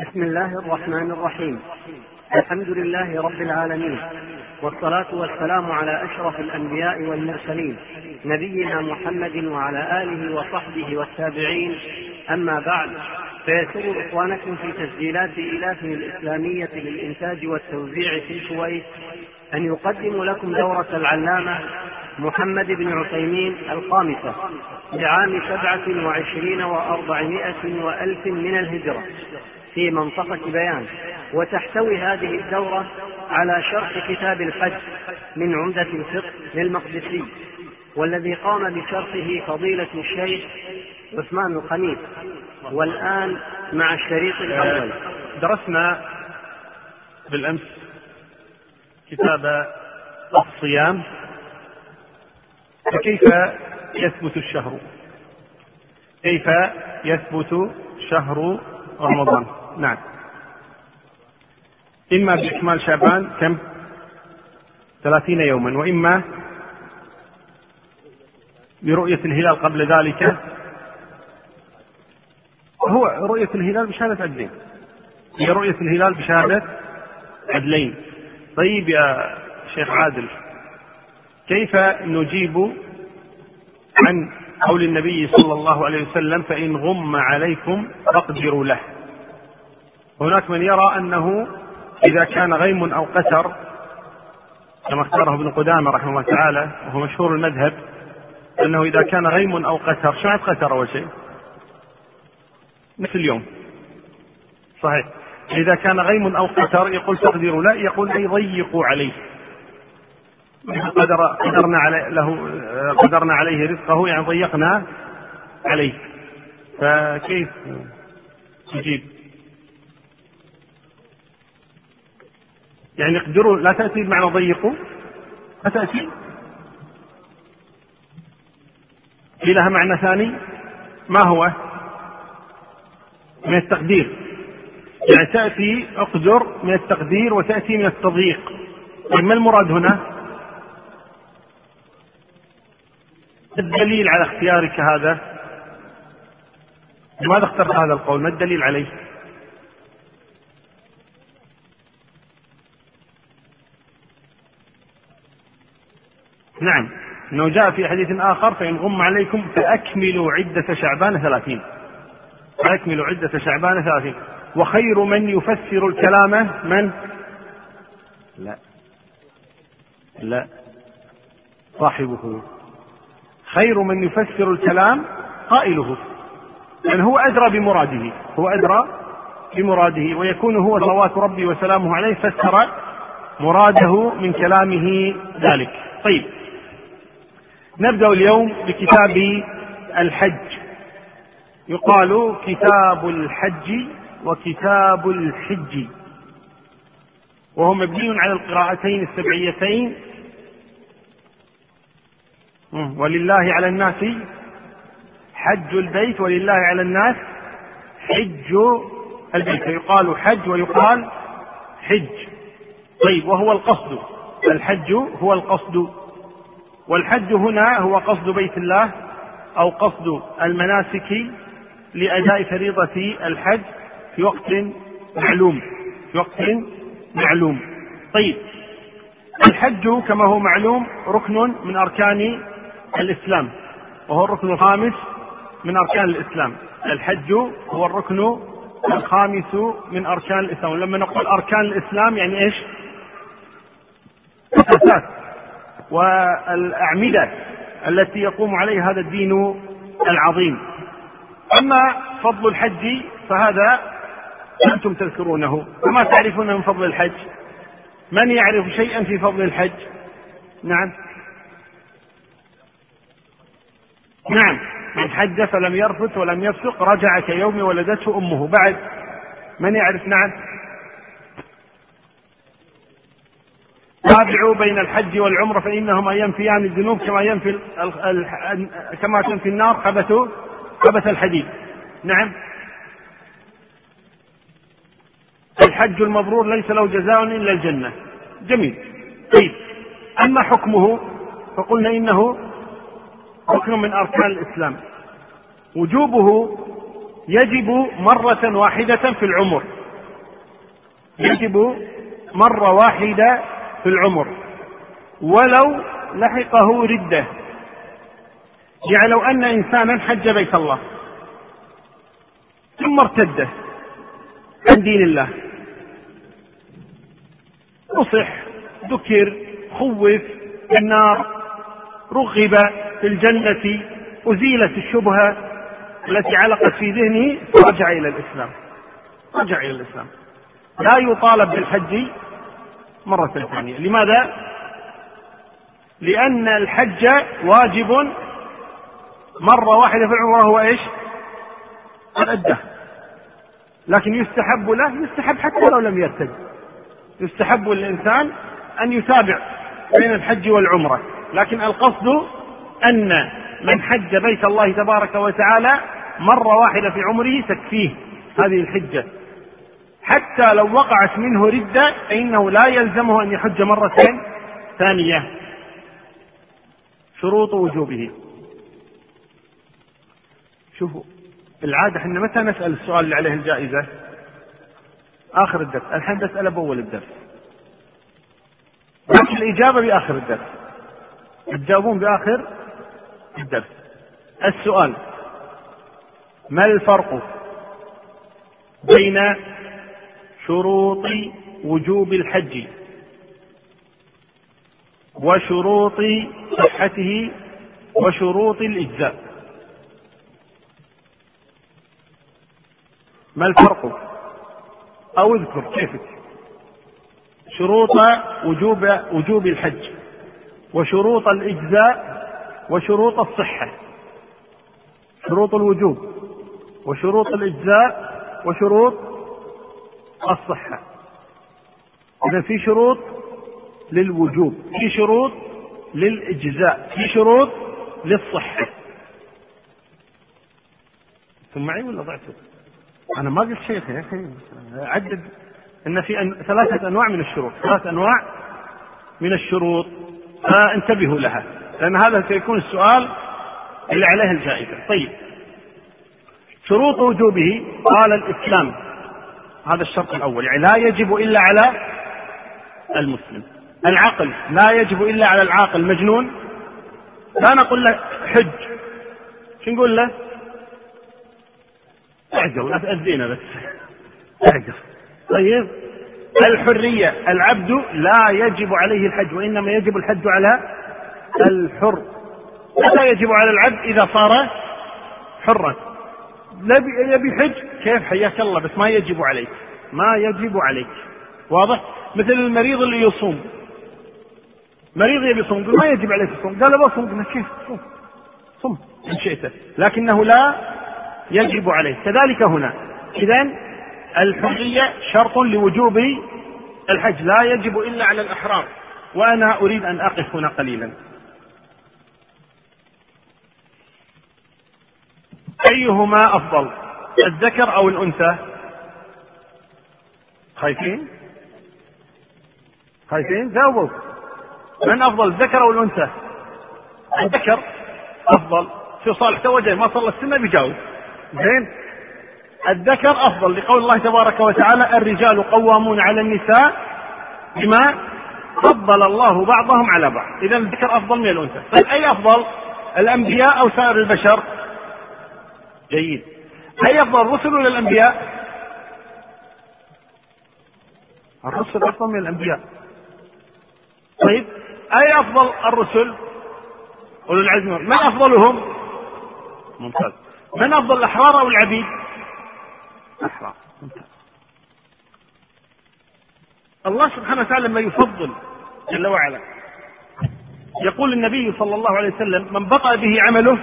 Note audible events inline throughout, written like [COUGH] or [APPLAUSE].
بسم الله الرحمن الرحيم. الحمد لله رب العالمين. والصلاة والسلام على أشرف الأنبياء والمرسلين نبينا محمد وعلى آله وصحبه والتابعين. أما بعد فيسر إخوانكم في تسجيلات إيلاف الإسلامية للإنتاج والتوزيع في الكويت أن يقدموا لكم دورة العلامة محمد بن عثيمين الخامسة لعام سبعة وعشرين وأربعمائة وألف من الهجرة. في منطقة بيان. وتحتوي هذه الدورة على شرح كتاب الحج من عمدة الفقه للمقدسي والذي قام بشرحه فضيلة الشيخ عثمان الخميس. والآن مع الشريط الأول. درسنا بالأمس كتاب الصيام. فكيف يثبت الشهر؟ كيف يثبت شهر رمضان؟ نعم. إما بإكمال شعبان كم؟ ثلاثين يوما وإما برؤية الهلال قبل ذلك. هو رؤية الهلال بشهادة عدلين. هي رؤية الهلال بشهادة عدلين. طيب يا شيخ عادل كيف نجيب عن قول النبي صلى الله عليه وسلم فإن غم عليكم فاقدروا له هناك من يرى أنه إذا كان غيم أو قتر كما اختاره ابن قدامة رحمه الله تعالى وهو مشهور المذهب أنه إذا كان غيم أو قتر شو قتر أول شيء؟ نفس اليوم. صحيح. إذا كان غيم أو قتر يقول تقدروا لا يقول أي ضيقوا عليه. قدر قدرنا عليه له قدرنا عليه رزقه يعني ضيقنا عليه. فكيف تجيب يعني اقدروا لا تأتي بمعنى ضيقوا لا تأتي. في لها معنى ثاني ما هو؟ من التقدير. يعني تأتي أقدر من التقدير وتأتي من التضييق. طيب ما المراد هنا؟ الدليل على اختيارك هذا. لماذا اخترت هذا القول؟ ما الدليل عليه؟ نعم. انه جاء في حديث آخر فإن غم عليكم فأكملوا عدة شعبان ثلاثين. فأكملوا عدة شعبان ثلاثين. وخير من يفسر الكلام من؟ لا. لا. صاحبه. خير من يفسر الكلام قائله. يعني هو أدرى بمراده. هو أدرى بمراده. ويكون هو صلوات ربي وسلامه عليه فسر مراده من كلامه ذلك. طيب. نبدأ اليوم بكتاب الحج. يقال كتاب الحج وكتاب الحج. وهو مبني على القراءتين السبعيتين. ولله على الناس حج البيت ولله على الناس حج البيت. فيقال حج ويقال حج. طيب وهو القصد. الحج هو القصد. والحج هنا هو قصد بيت الله أو قصد المناسك لأداء فريضة الحج في وقت معلوم في وقت معلوم. طيب الحج كما هو معلوم ركن من أركان الإسلام وهو الركن الخامس من أركان الإسلام. الحج هو الركن الخامس من أركان الإسلام. لما نقول أركان الإسلام يعني إيش؟ الأساس. والأعمدة التي يقوم عليها هذا الدين العظيم. أما فضل الحج فهذا أنتم تذكرونه. وما تعرفون من فضل الحج؟ من يعرف شيئا في فضل الحج؟ نعم. نعم. من حج فلم يرفث ولم يفسق رجع كيوم ولدته أمه. بعد من يعرف؟ نعم. تابعوا بين الحج والعمرة فإنهما ينفيان الذنوب كما ينفي كما تنفي النار خبث خبث الحديد. نعم. الحج المبرور ليس له جزاء إلا الجنة. جميل. طيب. أما حكمه فقلنا إنه ركن من أركان الإسلام. وجوبه يجب مرة واحدة في العمر. يجب مرة واحدة في العمر ولو لحقه ردة. يعني لو أن إنسانا حج بيت الله ثم ارتد عن دين الله. نصح ذكر خوف النار رغب في الجنة أزيلت الشبهة التي علقت في ذهنه فرجع إلى الإسلام. رجع إلى الإسلام. لا يطالب بالحج مرة ثانية. لماذا؟ لأن الحج واجب. مرة واحدة في العمر وهو إيش؟ قد أداه لكن يستحب له يستحب حتى لو لم يرتد. يستحب للإنسان أن يتابع بين الحج والعمرة. لكن القصد أن من حج بيت الله تبارك وتعالى مرة واحدة في عمره تكفيه هذه الحجة. حتى لو وقعت منه ردة فإنه لا يلزمه أن يحج مرة ثانية شروط وجوبه شوفوا العادة إحنا متى نسأل السؤال اللي عليه الجائزة؟ آخر الدرس، الحين بسأله بأول الدرس. لكن الإجابة بآخر الدرس. تجاوبون بآخر الدرس. السؤال ما الفرق بين شروط وجوب الحج وشروط صحته وشروط الإجزاء. ما الفرق؟ أو اذكر كيفك. شروط وجوب وجوب الحج وشروط الإجزاء وشروط الصحة. شروط الوجوب وشروط الإجزاء وشروط الصحة. إذا في شروط للوجوب في شروط للإجزاء في شروط للصحة. ثم معي ولا ضعتوا؟ أنا ما قلت شيء يا أخي. عدد. أن في أن ثلاثة أنواع من الشروط. ثلاث أنواع من الشروط. فانتبهوا لها. لأن هذا سيكون السؤال اللي عليه الجائزة. طيب. شروط وجوبه قال الإسلام. هذا الشرط الأول. يعني لا يجب إلا على المسلم. العقل لا يجب إلا على العاقل. مجنون؟ لا نقول له حج. شو نقول له؟ اعقل لا تأذينا بس. اعقل طيب. الحرية العبد لا يجب عليه الحج وإنما يجب الحج على الحر. لا يجب على العبد إذا صار حرا. يبي حج؟ كيف حياك الله بس ما يجب عليك ما يجب عليك. واضح؟ مثل المريض اللي يصوم. مريض يبي يصوم ما يجب عليه الصوم قال بصوم قلنا كيف؟ صوم. صم إن شئت. لكنه لا يجب عليه كذلك هنا. إذا الحرية شرط لوجوب الحج. لا يجب إلا على الأحرار. وأنا أريد أن أقف هنا قليلا. أيهما أفضل؟ الذكر أو الأنثى؟ خايفين؟ خايفين؟ جاوبوا. من أفضل الذكر أو الأنثى؟ الذكر. أفضل. في صالح توجه ما صلى السنة بيجاوب. زين. الذكر أفضل لقول الله تبارك وتعالى الرجال قوامون على النساء بما فضل الله بعضهم على بعض. إذا الذكر أفضل من الأنثى. طيب اي أفضل؟ الأنبياء أو سائر البشر؟ جيد. اي افضل الرسل ولا الأنبياء؟ الرسل افضل من الأنبياء. طيب أي أفضل الرسل؟ اولو العزم. من أفضلهم؟ ممتاز. من أفضل الأحرار أو العبيد؟ أحرار. الله سبحانه وتعالى لما يفضل جل وعلا يقول النبي صلى الله عليه وسلم من بطأ به عمله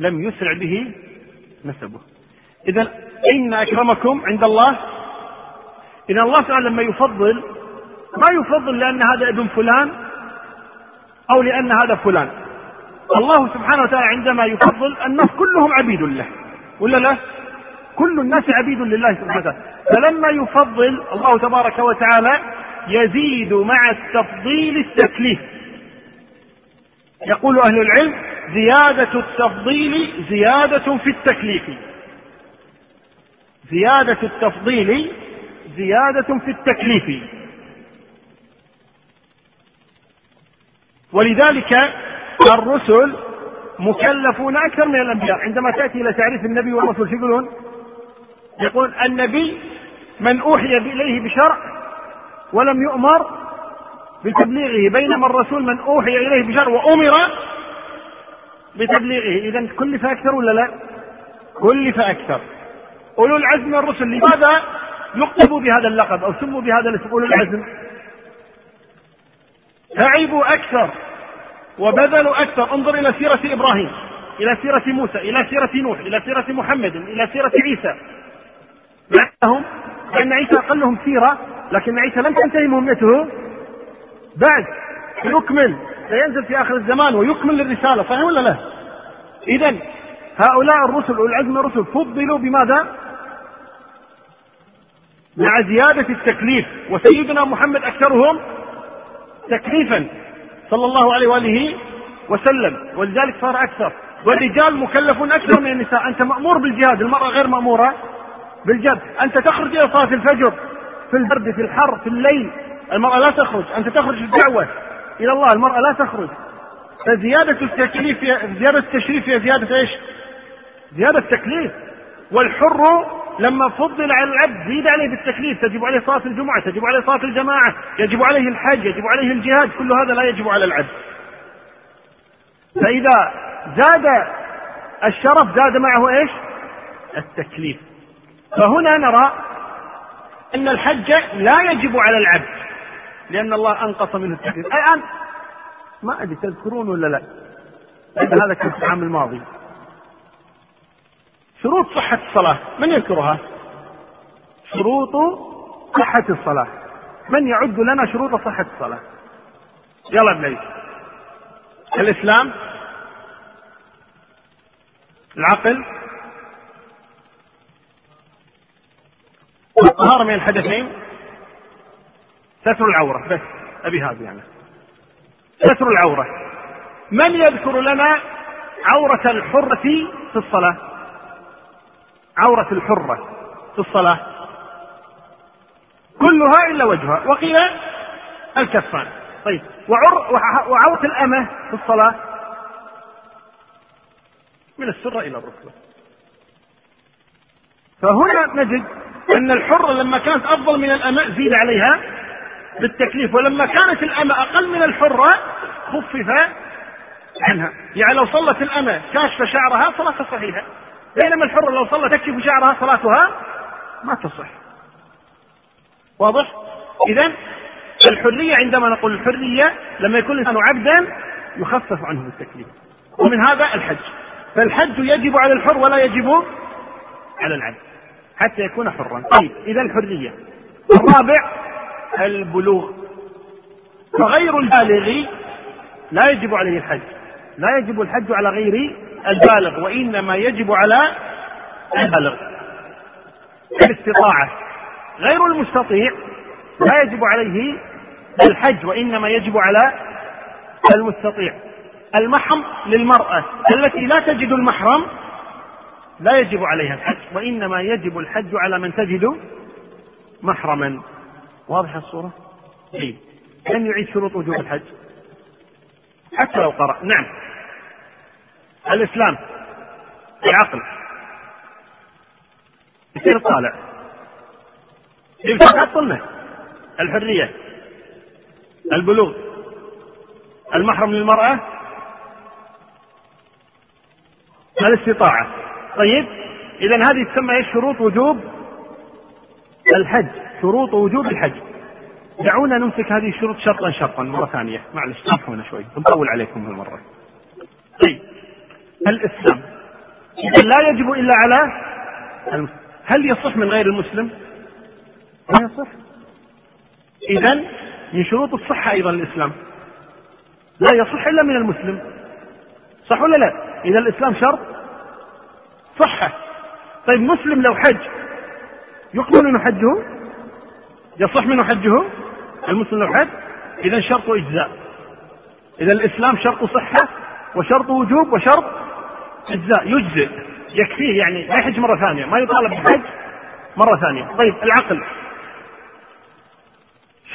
لم يسرع به نسبه. إذا إن أكرمكم عند الله. إذا الله تعالى لما يفضل ما يفضل لأن هذا ابن فلان أو لأن هذا فلان. الله سبحانه وتعالى عندما يفضل الناس كلهم عبيد له. ولا لا؟ كل الناس عبيد لله سبحانه وتعالى. فلما يفضل الله تبارك وتعالى يزيد مع التفضيل التكليف. يقول أهل العلم زيادة التفضيل زيادة في التكليف. زيادة التفضيل زيادة في التكليف. ولذلك الرسل مكلفون أكثر من الأنبياء. عندما تأتي إلى تعريف النبي والرسول يقولون؟ يقول النبي من أوحي إليه بشرع ولم يؤمر بتبليغه بينما الرسول من أوحي إليه بشرع وأمر بتبليغه. إذا كلف أكثر ولا لا؟ كلف أكثر أولو العزم من الرسل لماذا يقتبوا بهذا اللقب أو سموا بهذا الاسم؟ أولو العزم. تعبوا أكثر وبذلوا أكثر. انظر إلى سيرة إبراهيم إلى سيرة موسى إلى سيرة نوح إلى سيرة محمد إلى سيرة عيسى. لأنهم لأن عيسى أقلهم سيرة لكن عيسى لم تنتهي مهمته. بعد يكمل. سينزل في آخر الزمان ويكمل الرسالة صحيح ولا لا؟ إذا هؤلاء الرسل أولي العزم الرسل فضلوا بماذا؟ مع زيادة التكليف. وسيدنا محمد أكثرهم تكليفا صلى الله عليه وآله وسلم. ولذلك صار أكثر. والرجال مكلفون أكثر من النساء. أنت مأمور بالجهاد المرأة غير مأمورة بالجهاد. أنت تخرج إلى صلاة الفجر في البرد في الحر في الليل. المرأة لا تخرج. أنت تخرج للدعوة إلى الله. المرأة لا تخرج. فزيادة التكليف زيادة التشريف هي زيادة إيش؟ زيادة التكليف. والحر لما فضل على العبد زيد عليه بالتكليف. تجب عليه صلاة الجمعة تجب عليه صلاة الجماعة يجب عليه الحج يجب عليه الجهاد كل هذا لا يجب على العبد. فإذا زاد الشرف زاد معه إيش؟ التكليف. فهنا نرى أن الحج لا يجب على العبد لأن الله أنقص منه التكليف. الآن ما أدري تذكرون ولا لا. هذا كان في العام الماضي. شروط صحة الصلاة. من يذكرها؟ شروط صحة الصلاة. من يعد لنا شروط صحة الصلاة؟ يلا ابن الإسلام؟ العقل؟ الطهارة من الحدثين؟ ستر العورة. بس أبي هذا يعني. ستر العورة. من يذكر لنا عورة الحرة في الصلاة؟ عورة الحرة في الصلاة. كلها إلا وجهها. وقيل الكفان. طيب. وعورة الأمة في الصلاة؟ من السرة إلى الركبة. فهنا نجد أن الحرة لما كانت أفضل من الأمة زيد عليها بالتكليف. ولما كانت الأمة أقل من الحرة خفف عنها. يعني لو صلت الأمة كاشفة شعرها صلاتها صحيحة. بينما الحرة لو صلت تكشف شعرها صلاتها ما تصح. واضح؟ إذا الحرية عندما نقول الحرية لما يكون الإنسان عبدا يخفف عنه بالتكليف. ومن هذا الحج. فالحج يجب على الحر ولا يجب على العبد. حتى يكون حرا. طيب إذا الحرية. الرابع البلوغ. فغير البالغ لا يجب عليه الحج. لا يجب الحج على غير البالغ وإنما يجب على البالغ. الاستطاعة غير المستطيع لا يجب عليه الحج وإنما يجب على المستطيع. المحرم للمرأة التي لا تجد المحرم لا يجب عليها الحج وإنما يجب الحج على من تجد محرما. واضح الصورة؟ جيد لن يعيد شروط وجوب الحج؟ حتى لو قرأ. نعم. الإسلام. العقل يصير طالع يفتح قلنا الحرية. البلوغ. المحرم للمرأة. الاستطاعة. طيب. إذا هذه تسمى شروط وجوب الحج شروط وجوب الحج. دعونا نمسك هذه الشروط شرطا شرطا. مرة ثانية. معلش سامحونا شوي. نطول عليكم هالمرة طيب. الإسلام. لا يجب إلا على هل يصح من غير المسلم؟ لا يصح. إذا من شروط الصحة أيضا الإسلام. لا يصح إلا من المسلم. صح ولا لا؟ إذا الإسلام شرط صحة. طيب مسلم لو حج يقبل منه حجه؟ يصح منه حجه؟ المسلم لو حج؟ إذا شرط إجزاء. إذا الإسلام شرط صحة وشرط وجوب وشرط إجزاء يجزئ يكفيه يعني ما يحج مرة ثانية ما يطالب بالحج مرة ثانية. طيب العقل.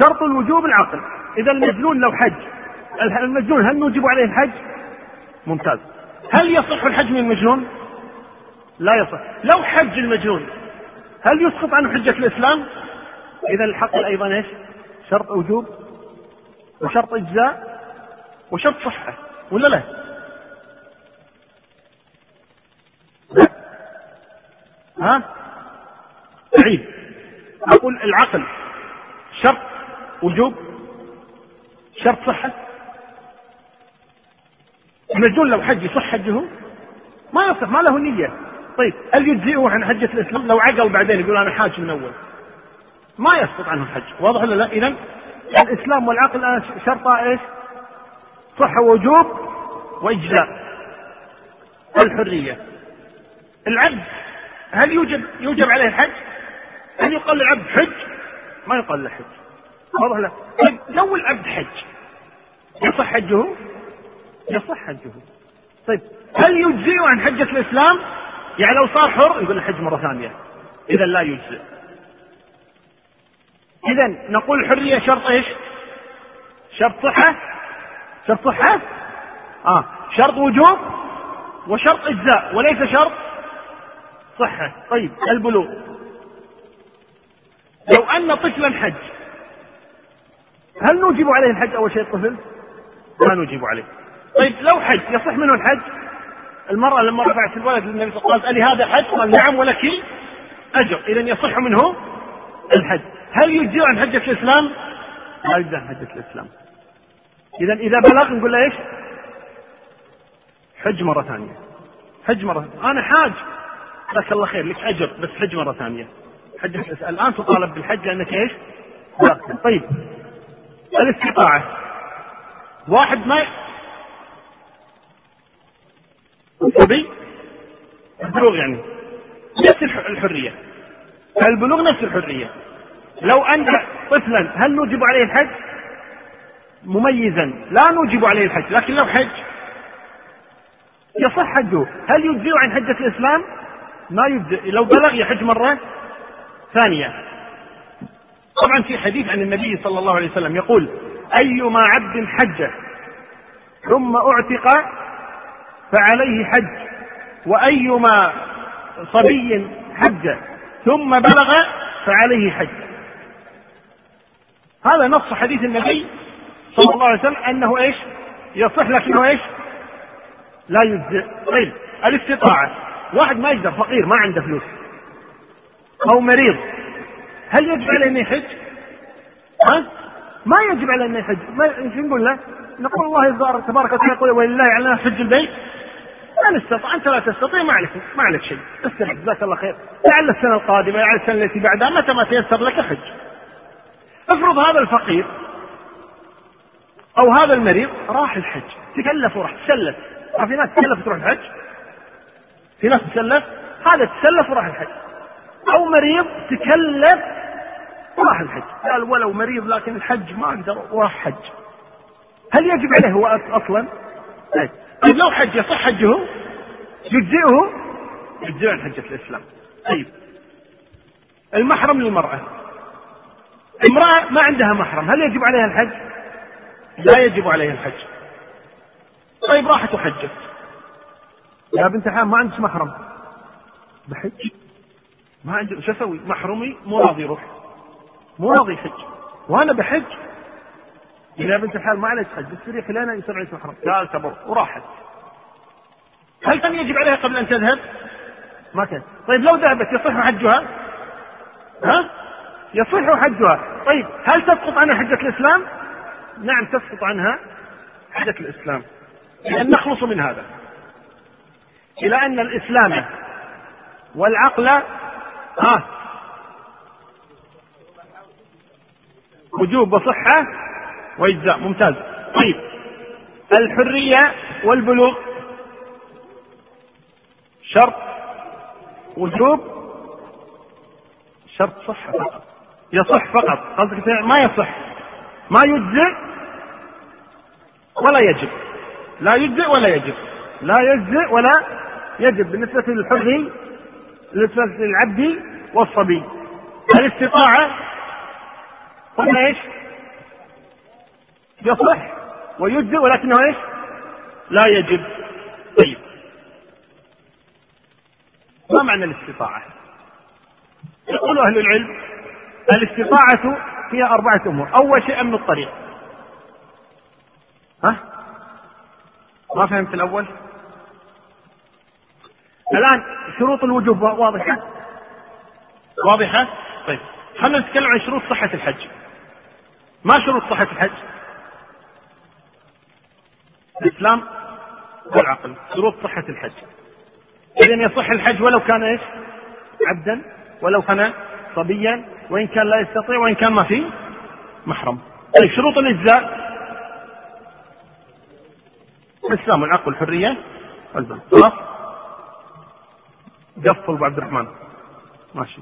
شرط الوجوب العقل. إذا المجنون لو حج. المجنون هل نوجب عليه الحج؟ ممتاز. هل يصح الحج من المجنون؟ لا يصح. لو حج المجنون هل يسقط عنه حجة الإسلام؟ إذا الحق أيضا إيش؟ شرط وجوب وشرط إجزاء وشرط صحة ولا لا؟ ها؟ عيد أقول العقل شرط وجوب شرط صحة المجنون لو حج يصح حجه ما يصح ما له نية طيب هل يجزئه عن حجة الإسلام؟ لو عقل بعدين يقول أنا حاج من أول. ما يسقط عنه الحج واضح ولا لا؟ إذا الإسلام والعقل شرطا إيش؟ صحة ووجوب وإجزاء. الحرية. العبد هل يوجب يوجب عليه الحج؟ هل يقال للعبد حج؟ ما يقال له حج. واضح لا؟ طيب لو العبد حج يصح حجه؟ يصح حجه. طيب هل يجزئه عن حجة الإسلام؟ يعني لو صار حر يقول الحج مرة ثانية. إذا لا يجزئ. إذا نقول الحرية شرط إيش؟ شرط صحة شرط صحة آه. شرط وجوب وشرط إجزاء. وليس شرط صحة. طيب البلوغ. لو أن طفلا حج هل نوجب عليه الحج أول شيء الطفل؟ لا نوجب عليه. طيب لو حج يصح منه الحج؟ المرأة لما رفعت الولد للنبي صلى الله عليه وسلم قالت ألي هذا حج؟ قال نعم ولك أجر. إذا يصح منه الحج. هل يجزئ عن حجة الإسلام؟ لا يجزئ عن حجة الإسلام. إذا إذا بلغ نقول له إيش؟ حج مرة ثانية. حج مرة ثانية. أنا حاج. جزاك الله خير. لك أجر بس حج مرة ثانية. الإسلام. الآن تطالب بالحج لأنك إيش؟ بلغت. طيب. الاستطاعة. واحد ما الصبي البلوغ يعني. نفس الحرية. البلوغ نفس الحرية. لو أنت طفلا هل نوجب عليه الحج؟ مميزا. لا نوجب عليه الحج لكن لو حج. يصح حجه. هل يجزئ عن حجة الإسلام؟ ما يجزئ. لو بلغ يحج مرة ثانية. طبعا في حديث عن النبي صلى الله عليه وسلم يقول أيما عبد حج ثم أعتق فعليه حج وأيما صبي حج ثم بلغ فعليه حج هذا نص حديث النبي صلى الله عليه وسلم أنه إيش؟ يصح لكنه إيش؟ لا يجزئ طيب الاستطاعة واحد ما يقدر فقير ما عنده فلوس أو مريض هل يجب عليه انه يحج؟ ها؟ ما يجب عليه انه يحج ما نقول له؟ نقول الله تبارك وتعالى يقول ولله علينا حج البيت من استطاع أنت لا تستطيع ما عليك ما عليك شيء. استحق جزاك الله خير. لعل السنة القادمة لعل السنة التي بعدها متى ما تيسر لك حج. افرض هذا الفقير أو هذا المريض راح الحج. تكلف وراح تسلف. في ناس تسلف تروح الحج؟ في ناس تسلف؟ هذا تسلف وراح الحج. أو مريض تكلف وراح الحج. قال ولو مريض لكن الحج ما أقدر وراح حج. هل يجب عليه هو أصلا؟ طيب لو حج يصح حجه يجزئه يجزئه عن حجة الإسلام. طيب. المحرم للمرأة. امرأة ما عندها محرم هل يجب عليها الحج؟ لا يجب عليها الحج. طيب راحت وحجت يا بنت حام ما عندك محرم. بحج؟ ما عندي شو أسوي؟ محرمي مو راضي يروح. مو راضي يحج. وأنا بحج؟ يا بنت الحال ما عليك حج استريح لنا يصير عليك محرم. قال تبر. وراحت. هل كان يجب عليها قبل أن تذهب؟ ما كان. طيب لو ذهبت يصح حجها؟ ها؟ يصح حجها. طيب هل تسقط عنها حجة الإسلام؟ نعم تسقط عنها حجة الإسلام. لأن نخلص من هذا. إلى أن الإسلام والعقل ها وجوب وصحة وإجزاء. ممتاز. طيب. الحرية والبلوغ. شرط وجوب. شرط صحة فقط. يصح فقط. قصدك ما يصح. ما يجزئ ولا يجب. لا يجزئ ولا يجب. لا يجزئ ولا يجب. بالنسبة للحر بالنسبة للعبد والصبي. الاستطاعة. قلنا إيش؟ يصح ويجزئ ولكنه إيش؟ لا يجب طيب ما معنى الاستطاعة؟ يقول أهل العلم الاستطاعة فيها أربعة أمور أول شيء أمن الطريق ها؟ ما فهمت الأول؟ الآن شروط الوجوب واضحة؟ واضحة؟ طيب خلينا نتكلم عن شروط صحة الحج ما شروط صحة الحج؟ الإسلام والعقل شروط صحة الحج. إذا يصح الحج ولو كان إيش؟ عبدا ولو كان صبيا وإن كان لا يستطيع وإن كان ما في محرم. طيب شروط الإجزاء. الإسلام والعقل والحرية والبلد خلاص؟ قفل أبو عبد الرحمن. ماشي.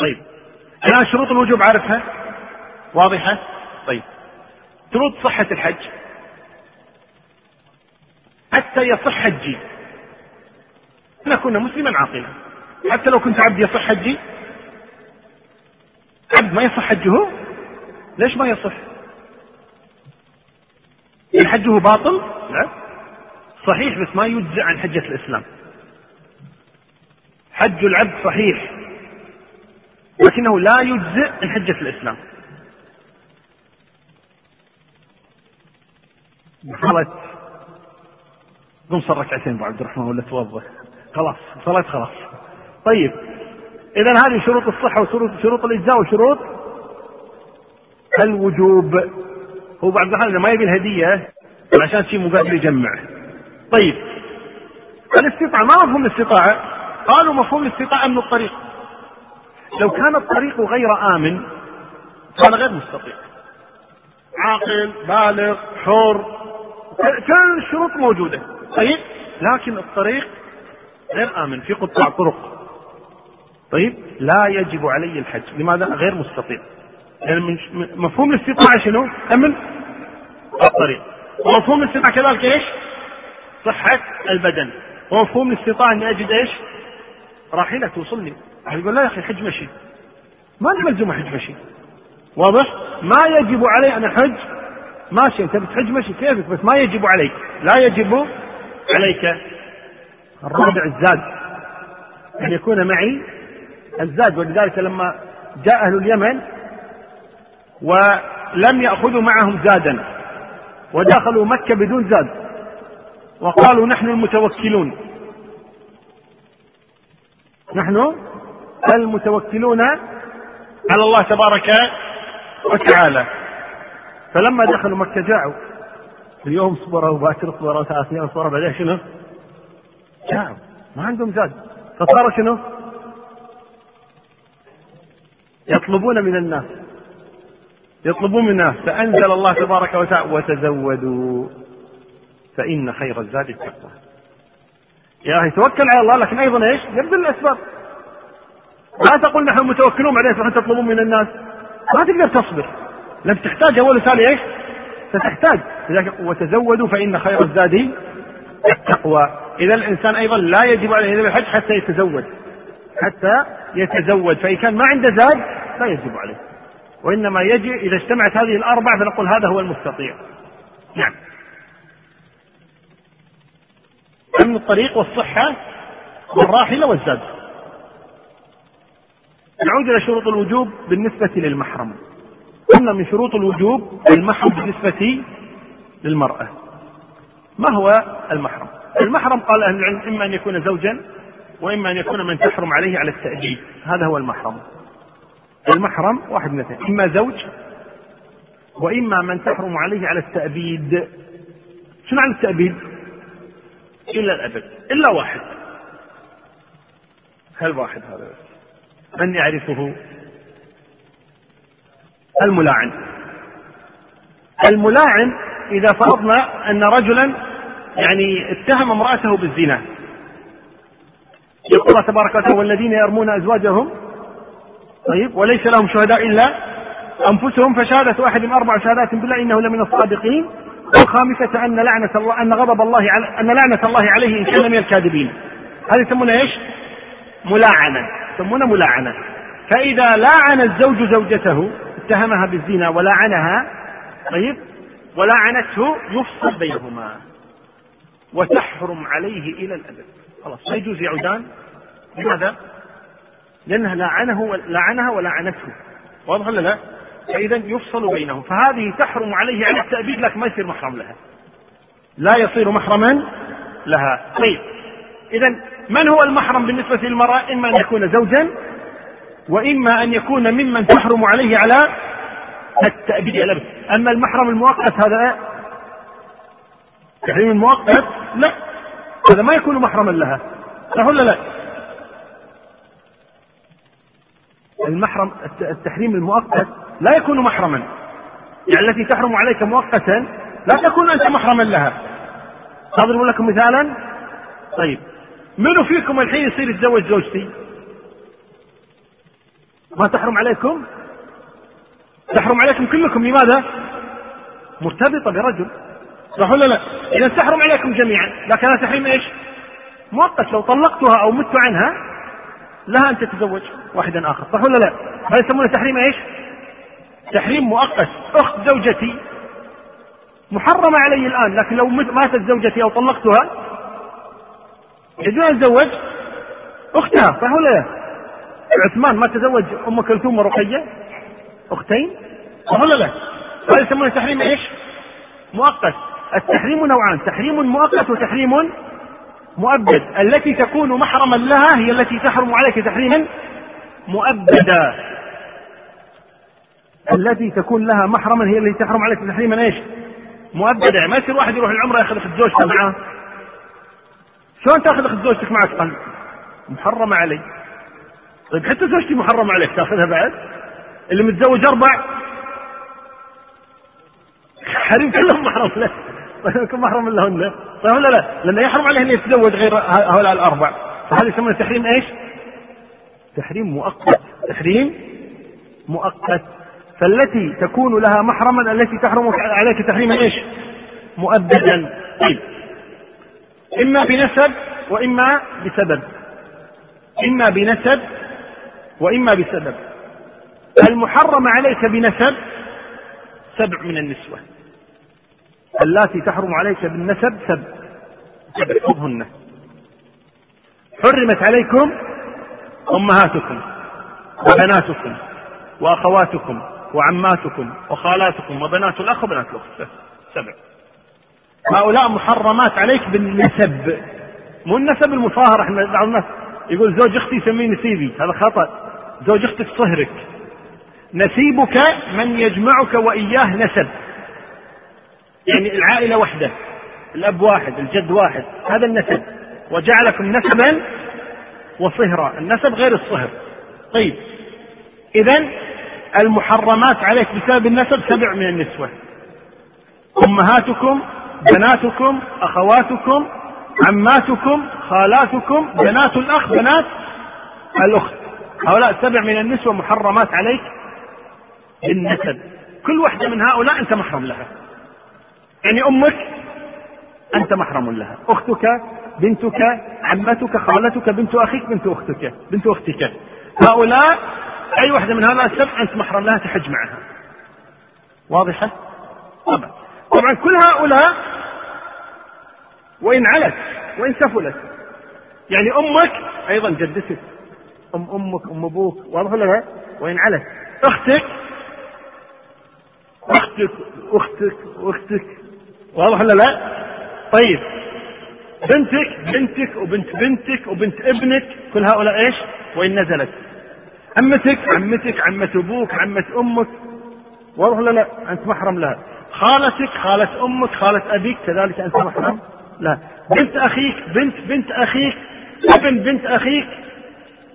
طيب الآن شروط الوجوب عارفها؟ واضحة؟ طيب. شروط صحة الحج. حتى يصح حجي أن أكون مسلما عاقلا. حتى لو كنت عبد يصح حجي عبد ما يصح حجه ليش ما يصح؟ إن حجه باطل؟ لا. صحيح بس ما يجزع عن حجة الإسلام. حج العبد صحيح. لكنه لا يجزئ عن حجة الإسلام. قالت قم صل ركعتين ابو عبد الرحمن ولا توضا خلاص صلاة خلاص. طيب اذا هذه شروط الصحة وشروط شروط الإجزاء وشروط؟ الوجوب. هو بعد الرحمن ما يبي الهدية عشان شيء مو قادر يجمع. طيب الاستطاعة ما مفهوم الاستطاعة؟ قالوا مفهوم الاستطاعة من الطريق. لو كان الطريق غير آمن كان غير مستطيع. عاقل بالغ حر كل الشروط موجودة. طيب لكن الطريق غير آمن في قطاع طرق. طيب لا يجب علي الحج لماذا؟ غير مستطيع. يعني مفهوم الاستطاعة شنو؟ أمن. الطريق. ومفهوم الاستطاعة كذلك إيش؟ صحة البدن. ومفهوم الاستطاعة أني أجد إيش؟ راحلة توصلني. يقول لا يا أخي حج مشي. ما ملزوم حج مشي. واضح؟ ما يجب علي أن أحج. ماشي أنت بتحج مشي كيفك؟ بس ما يجب عليك. لا يجب عليك الرابع الزاد. أن يكون معي الزاد ولذلك لما جاء أهل اليمن ولم يأخذوا معهم زادا ودخلوا مكة بدون زاد وقالوا نحن المتوكلون. نحن المتوكلون على الله تبارك وتعالى. فلما دخلوا مكة جاعوا اليوم صبروا وباكر صبروا ثلاث أيام صبروا بعدين شنو؟ جاعوا ما عندهم زاد فصار شنو؟ يطلبون من الناس. يطلبون من الناس. فأنزل الله تبارك وتعالى وتزودوا. فإن خير الزاد التقوى. يا أخي توكل على الله لكن أيضا إيش؟ يبذل الأسباب. لا تقول نحن متوكلون بعدين تروحون تطلبون من الناس. ما تقدر تصبر. لم تحتاج أول وثاني إيش؟ ستحتاج. لذلك وتزودوا فإن خير الزاد التقوى. إذا الإنسان أيضا لا يجب عليه يذهب الحج حتى يتزود حتى يتزود فإن كان ما عنده زاد لا يجب عليه. وإنما يجب إذا اجتمعت هذه الأربع فنقول هذا هو المستطيع. نعم. أمن الطريق والصحة والراحلة والزاد. نعود إلى شروط الوجوب بالنسبة للمحرم. قلنا من شروط الوجوب المحرم بالنسبة للمرأة. ما هو المحرم؟ المحرم قال أهل العلم إما أن يكون زوجا وإما أن يكون من تحرم عليه على التأديب هذا هو المحرم. المحرم واحد من اثنين. إما زوج وإما من تحرم عليه على التأبيد. شنو عن التأبيد؟ إلا الأبد. إلا واحد. هل واحد هذا؟ من يعرفه؟ الملاعن. الملاعن إذا فرضنا أن رجلا يعني اتهم امرأته بالزنا. يقول الله تبارك وتعالى والذين يرمون أزواجهم طيب وليس لهم شهداء إلا أنفسهم فشهادة أحدهم أربع شهادات بالله إنه لمن الصادقين. والخامسة أن لعنة الله أن غضب الله على أن لعنة الله عليه إن كان من الكاذبين. هذه يسمونها إيش؟ ملاعنة يسمونها ملاعنة. فإذا لاعن الزوج زوجته اتهمها بالزنا ولعنها طيب؟ ولعنته يفصل بينهما. وتحرم عليه إلى الأبد. خلاص لا يجوز يعودان لماذا؟ لأنها لعنه لعنها ولعنته. واضح ولا لا؟ فإذا يفصل بينهم. فهذه تحرم عليه على التأبيد لكن ما يصير محرم لها. لا يصير محرما لها. طيب إذا من هو المحرم بالنسبة للمرأة؟ إما أن يكون زوجا وإما أن يكون ممن تحرم عليه على التأبيد الأبد. أما المحرم المؤقت هذا تحريم المؤقت؟ لا. هذا ما يكون محرما لها. صح ولا لا؟ المحرم التحريم المؤقت لا يكون محرما. يعني التي تحرم عليك مؤقتا لا تكون أنت محرما لها. أضرب لكم مثالا. طيب. منو فيكم الحين يصير يتزوج زوجتي؟ ما تحرم عليكم؟ تحرم عليكم كلكم لماذا؟ مرتبطة برجل. صح ولا لا؟ إذا تحرم عليكم جميعا لكن تحريم إيش؟ مؤقت. لو طلقتها أو مت عنها لها أن تتزوج واحدا آخر. صح ولا لا؟ هذا يسمونه تحريم إيش؟ تحريم مؤقت. أخت زوجتي محرمة علي الآن لكن لو ماتت زوجتي أو طلقتها يجوز أن أتزوج أختها. صح ولا لا؟ عثمان ما تزوج أم كلثوم ورقية أختين صح ولا لا؟ هذا يسمونه تحريم إيش؟ مؤقت التحريم نوعان تحريم مؤقت وتحريم مؤبد التي تكون محرما لها هي التي تحرم عليك تحريما مؤبدا التي تكون لها محرما هي التي تحرم عليك تحريما إيش؟ مؤبدا ما يصير واحد يروح العمرة ياخذ أخت زوجته معاه شلون تاخذ أخت زوجتك معك؟ قال محرمة علي طيب حتى زوجتي محرمة عليك تاخذها بعد؟ اللي متزوج أربع؟ حريم كلهم محرم له. طيب يكون محرم لهن طيب ولا لا؟ لأنه يحرم عليه أن يتزوج غير هؤلاء الأربع. فهذا يسمونه تحريم إيش؟ تحريم مؤقت. تحريم مؤقت. فالتي تكون لها محرما التي تحرم عليك تحريما إيش؟ مؤبدا. طيب. إما بنسب وإما بسبب. إما بنسب وإما بسبب. المحرم عليك بنسب سبع من النسوة. اللاتي تحرم عليك بالنسب سبع. سبع حرمت عليكم أمهاتكم وبناتكم وأخواتكم وعماتكم وخالاتكم وبنات الأخ وبنات الأخت. سبع. هؤلاء محرمات عليك بالنسب. مو النسب المصاهرة إحنا بعض الناس يقول زوج أختي يسميه نسيبي هذا خطأ. زوج أختك صهرك. نسيبك من يجمعك وإياه نسب. يعني العائلة وحدة الأب واحد الجد واحد هذا النسب. وجعلكم نسبا وصهرا. النسب غير الصهر. طيب. إذا المحرمات عليك بسبب النسب سبع من النسوة. أمهاتكم بناتكم أخواتكم عماتكم خالاتكم بنات الأخ بنات الأخت. هؤلاء سبع من النسوة محرمات عليك بالنسب كل واحدة من هؤلاء أنت محرم لها. يعني أمك أنت محرم لها. أختك بنتك عمتك خالتك بنت أخيك بنت أختك بنت أختك. هؤلاء أي واحدة من هؤلاء السبع أنت محرم لها تحج معها. واضحة؟ طبعا. طبعا كل هؤلاء وإن علت وإن سفلت. يعني أمك أيضا جدتك. أم أمك أم أبوك واضح ولا لا؟ وإن علت. أختك. أختك أختك أختك. واضح ولا لا؟ طيب. بنتك بنتك وبنت بنتك وبنت ابنك كل هؤلاء إيش؟ وإن نزلت. عمتك عمتك عمة أبوك عمة أمك. واضح ولا لا؟ أنت محرم لها خالتك خالة أمك خالة أبيك كذلك أنت محرم لا. بنت أخيك بنت بنت أخيك ابن بنت أخيك.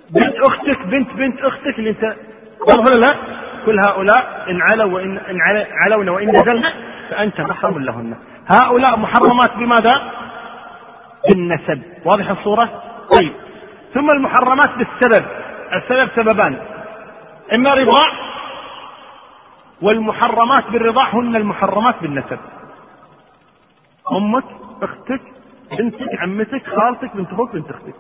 بنت أختك بنت بنت أختك اللي أنت واضح ولا لا؟ كل هؤلاء إن علوا وإن إن علونا وإن نزلنا فأنت محرم لهن. هؤلاء محرمات بماذا؟ بالنسب. واضح الصورة؟ طيب. ثم المحرمات بالسبب. السبب سببان. إما رضاع والمحرمات بالرضاع هن المحرمات بالنسب. أمك أختك بنتك عمتك خالتك بنت أخوك بنت أختك.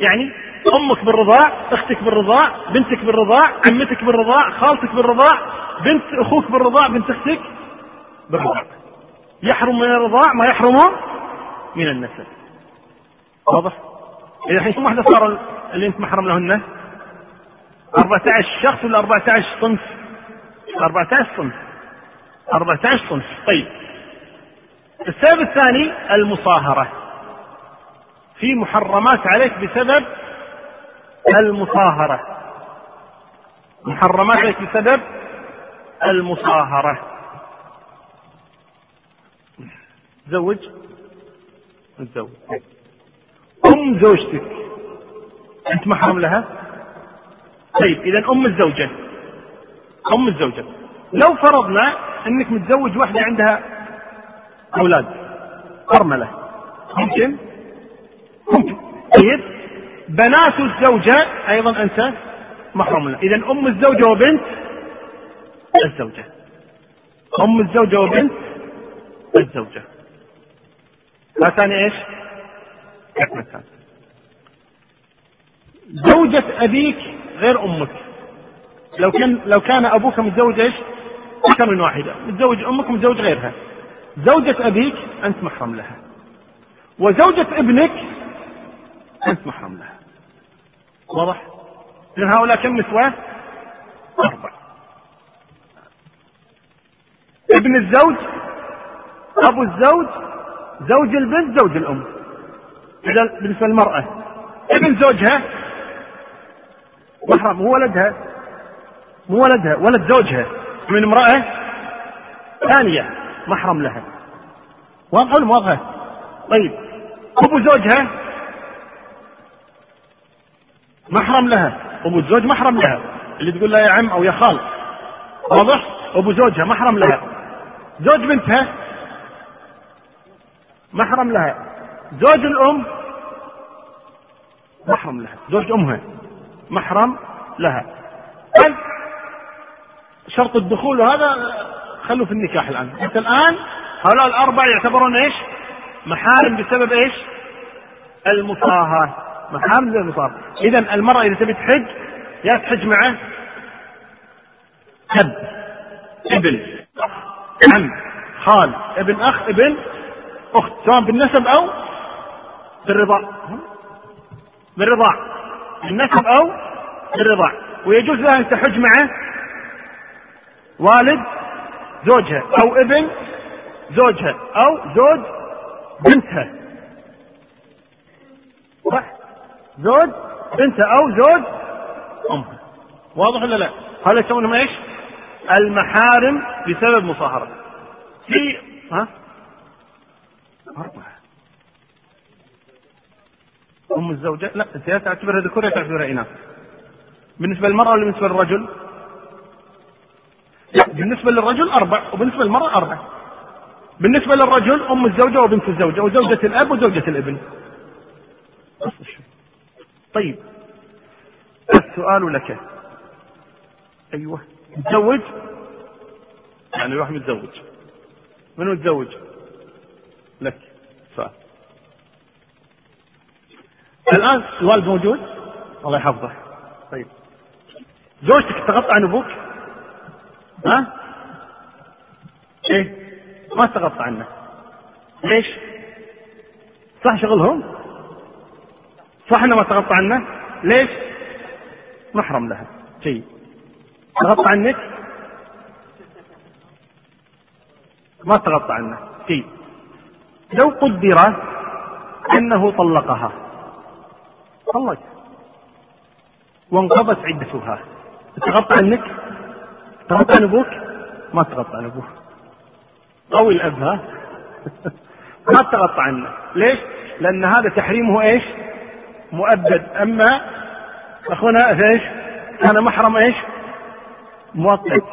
يعني أمك بالرضاع أختك بالرضاع بنتك بالرضاع عمتك بالرضاع خالتك بالرضاع بنت أخوك بالرضاع بنت أختك بالرضاع يحرم من الرضاع ما يحرم من النسب واضح؟ إذا الحين كم واحدة صار اللي أنت محرم لهن؟ 14 شخص ولا 14 صنف؟ 14 صنف 14 صنف طيب السبب الثاني المصاهرة في محرمات عليك بسبب المصاهرة. محرمات عليك بسبب المصاهرة. تزوج؟ تزوج. أم زوجتك. أنت محرم لها؟ طيب إذا أم الزوجة. أم الزوجة. لو فرضنا أنك متزوج واحدة عندها أولاد أرملة ممكن؟ ممكن. طيب بنات الزوجة أيضا أنت محرم لها إذا أم الزوجة وبنت الزوجة. أم الزوجة وبنت الزوجة. هاتان إيش؟ كتمتان زوجة أبيك غير أمك. لو كان لو كان أبوك متزوج إيش؟ أكثر من واحدة. متزوج أمك ومتزوج غيرها. زوجة أبيك أنت محرم لها. وزوجة ابنك أنت محرم لها. واضح؟ إذن هؤلاء كم نسوة؟ أربع. ابن الزوج أبو الزوج زوج البنت زوج الأم. إذا بالنسبة للمرأة. ابن زوجها؟ محرم مو ولدها. مو ولدها ولد زوجها. من امرأة ثانية محرم لها. واضحة ولا واضحة؟ طيب. أبو زوجها؟ محرم لها. أبو الزوج محرم لها. اللي تقول لها يا عم أو يا خال. واضح؟ أبو زوجها محرم لها. زوج بنتها محرم لها. زوج الأم محرم لها. زوج أمها محرم لها. طيب. شرط الدخول وهذا خلوا في النكاح الآن. حتى الآن هؤلاء الأربع يعتبرون إيش؟ محارم بسبب إيش؟ المصاهرة محارم المصاهرة إذا المرأة إذا تبي تحج يا تحج معه أب ابن. عم. خال. ابن أخ ابن أخت. سواء بالنسب أو بالرضاع. بالرضاع. بالنسب أو بالرضاع. ويجوز لها أن تحج معه والد زوجها أو ابن زوجها أو زوج بنتها. صح؟ زوج بنتها أو زوج أمها واضح ولا لا؟ هذا يسمونهم إيش؟ المحارم بسبب مصاهرة. في ها؟ أربعة. أم الزوجة؟ لا أنت يا تعتبرها ذكور يا تعتبرها إناث. بالنسبة للمرأة ولا بالنسبة للرجل؟ لا بالنسبة للرجل أربع وبالنسبة للمرأة أربع. بالنسبة للرجل أم الزوجة وبنت الزوجة وزوجة الأب وزوجة الابن. طيب السؤال لك. أيوه. متزوج؟ يعني واحد متزوج. من متزوج؟ لك. سؤال. الآن الوالد موجود؟ الله يحفظه. طيب. زوجتك تغطى عن أبوك؟ ها؟ إيه؟ ما تغطى عنه. ليش؟ صح شغلهم؟ صح إنه ما تغطى عنه؟ ليش؟ محرم لها. جيد تغطى عنك؟ ما تغطى عنه. جيد لو قدر أنه طلقها. طلق. وانقضت عدتها. تغطى عنك؟ تغطى عن أبوك؟ ما تغطى عن أبوك قوي الاب ها [LAUGHS] ما تغطى عنه. ليش؟ لأن هذا تحريمه إيش؟ مؤبد أما أخونا إيش؟ كان محرم إيش؟ مؤقت.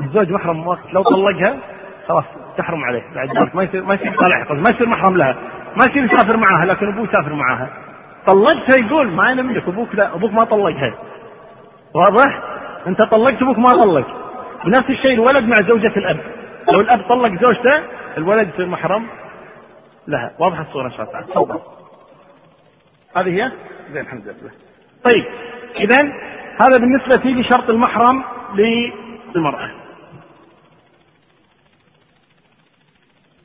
الزوج محرم مؤقت. لو طلقها خلاص تحرم عليه. بعد ذلك ما يصير ما يصير طالع ما يصير محرم لها. ما يصير يسافر معها لكن أبوه يسافر معها. طلقتها يقول ما أنا منك أبوك لا أبوك ما طلقها. واضح؟ أنت طلقت أبوك ما طلق. بنفس الشيء الولد مع زوجة الأب. لو الأب طلق زوجته الولد يصير محرم لها. واضحة الصورة إن شاء الله. تفضل. هذه هي؟ زين الحمد لله. طيب اذا هذا بالنسبة لشرط المحرم للمرأة.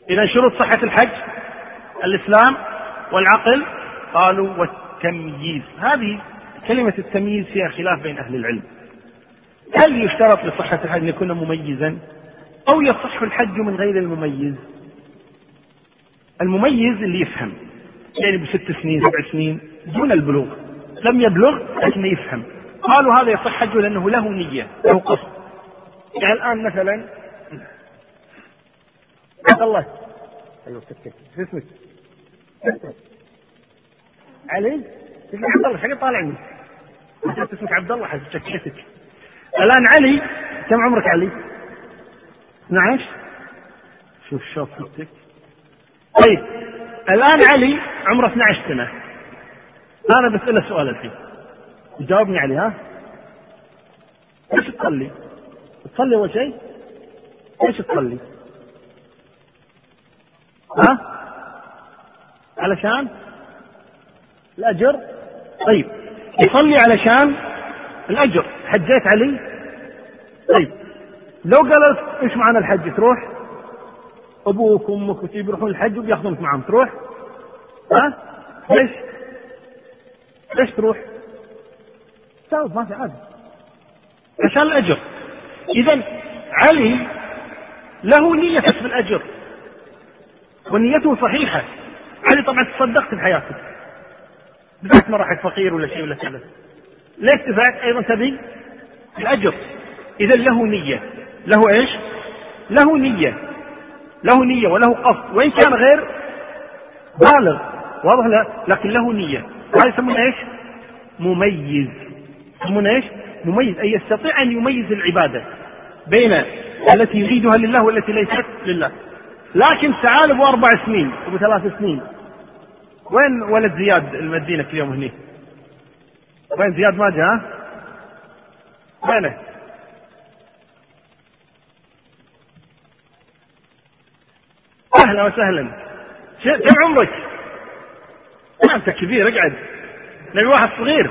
إذا شروط صحة الحج الإسلام والعقل قالوا والتمييز. هذه كلمة التمييز فيها خلاف بين أهل العلم. هل يشترط لصحة الحج أن يكون مميزا؟ أو يصح الحج من غير المميز؟ المميز اللي يفهم. يعني بست سنين سبع سنين دون البلوغ. لم يبلغ لكنه يفهم. قالوا هذا يصح حجه لأنه له نية له قصد. يعني الآن مثلا عبد الله. أيوه سكت. شو اسمك؟ علي؟ اسمك عبد الله حاجة طالع منك اسمك عبد الله حسب شكيتك الآن علي كم عمرك علي؟ 12 شوف شوف صوتك. طيب. الآن علي عمره 12 سنة. أنا بسأله سؤال الحين. جاوبني عليه ها؟ إيش تصلي؟ تصلي أول شيء؟ إيش تصلي؟ ها؟ علشان؟ الأجر؟ طيب. يصلي علشان؟ الأجر. حجيت علي؟ طيب. لو قال إيش معنى الحج؟ تروح؟ أبوك وامك وتجي يروحون الحج وبياخذونك معهم تروح؟ ها؟ ليش؟ ليش تروح؟ جاوب ما في عادي عشان الأجر. اذا علي له نية كسب الأجر. ونيته صحيحة. علي طبعا تصدقت بحياتك دفعت ما راحت فقير ولا شيء ولا كذا ليش دفعت أيضا تبي الأجر. اذا له نية. له إيش؟ له نية. له نية وله قصد. وإن كان غير بالغ واضح لا؟ لكن له نية. وهذا يسمونه إيش؟ مميز. يسمونه إيش؟ مميز أي يستطيع أن يميز العبادة بين التي يريدها لله والتي ليست لله. لكن تعال أبو أربع سنين أبو ثلاث سنين. وين ولد زياد المدينة في اليوم هني؟ وين زياد ما جاء وينه؟ أهلا وسهلا. كم عمرك؟ أنت كبير اقعد. نبي واحد صغير.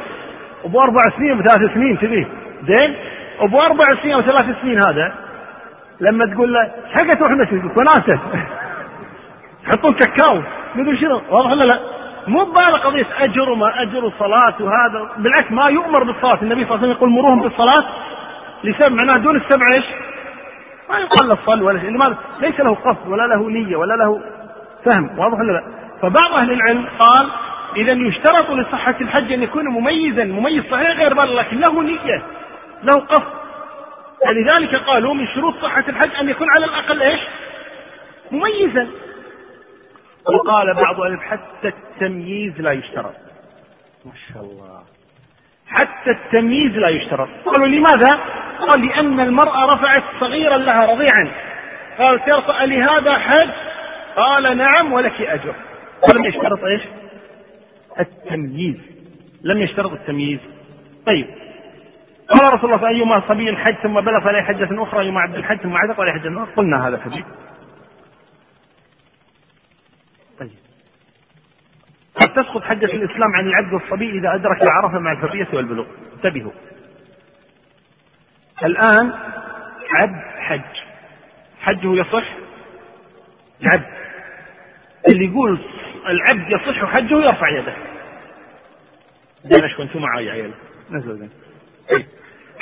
أبو أربع سنين ابو ثلاث سنين تبيه زين؟ أبو أربع سنين أو ثلاث سنين هذا. لما تقول له حقت تروح المسجد وناسه يحطون كاكاو. مدري شنو. واضح ولا لا؟ مو ببالغ قضية أجر وما أجر وصلاة وهذا. بالعكس ما يؤمر بالصلاة. النبي صلى الله عليه وسلم يقول مروهم بالصلاة. لسبب معناه دون السبع إيش؟ ما يقال له صل ولا شيء لماذا؟ ليس له قصد ولا له نية ولا له فهم واضح ولا لا؟ فبعض أهل العلم قال إذا يشترط لصحة الحج أن يكون مميزا مميز صحيح غير بالغ لكن له نية له قصد ولذلك قالوا من شروط صحة الحج أن يكون على الأقل إيش مميزا وقال بعض أهل حتى التمييز لا يشترط ما شاء الله حتى التمييز لا يشترط. قالوا لماذا؟ قال لأن المرأة رفعت صغيرا لها رضيعا. قالت يرفع لهذا حج قال نعم ولك أجر. ولم يشترط إيش؟ التمييز. لم يشترط التمييز. طيب. قال رسول الله أيما صبي حج ثم بلغ فلا حجة أخرى أيما عبد الحج ثم عتق ولا حجة أخرى؟ قلنا هذا الحديث طيب قد تسقط حجة الإسلام عن العبد والصبي إذا أدرك العرفة مع الحرية والبلوغ. انتبهوا. الآن عبد حج. حجه يصح؟ العبد اللي يقول العبد يصح حجه يرفع يده. اشكو أنتم معي يا عيال. طيب.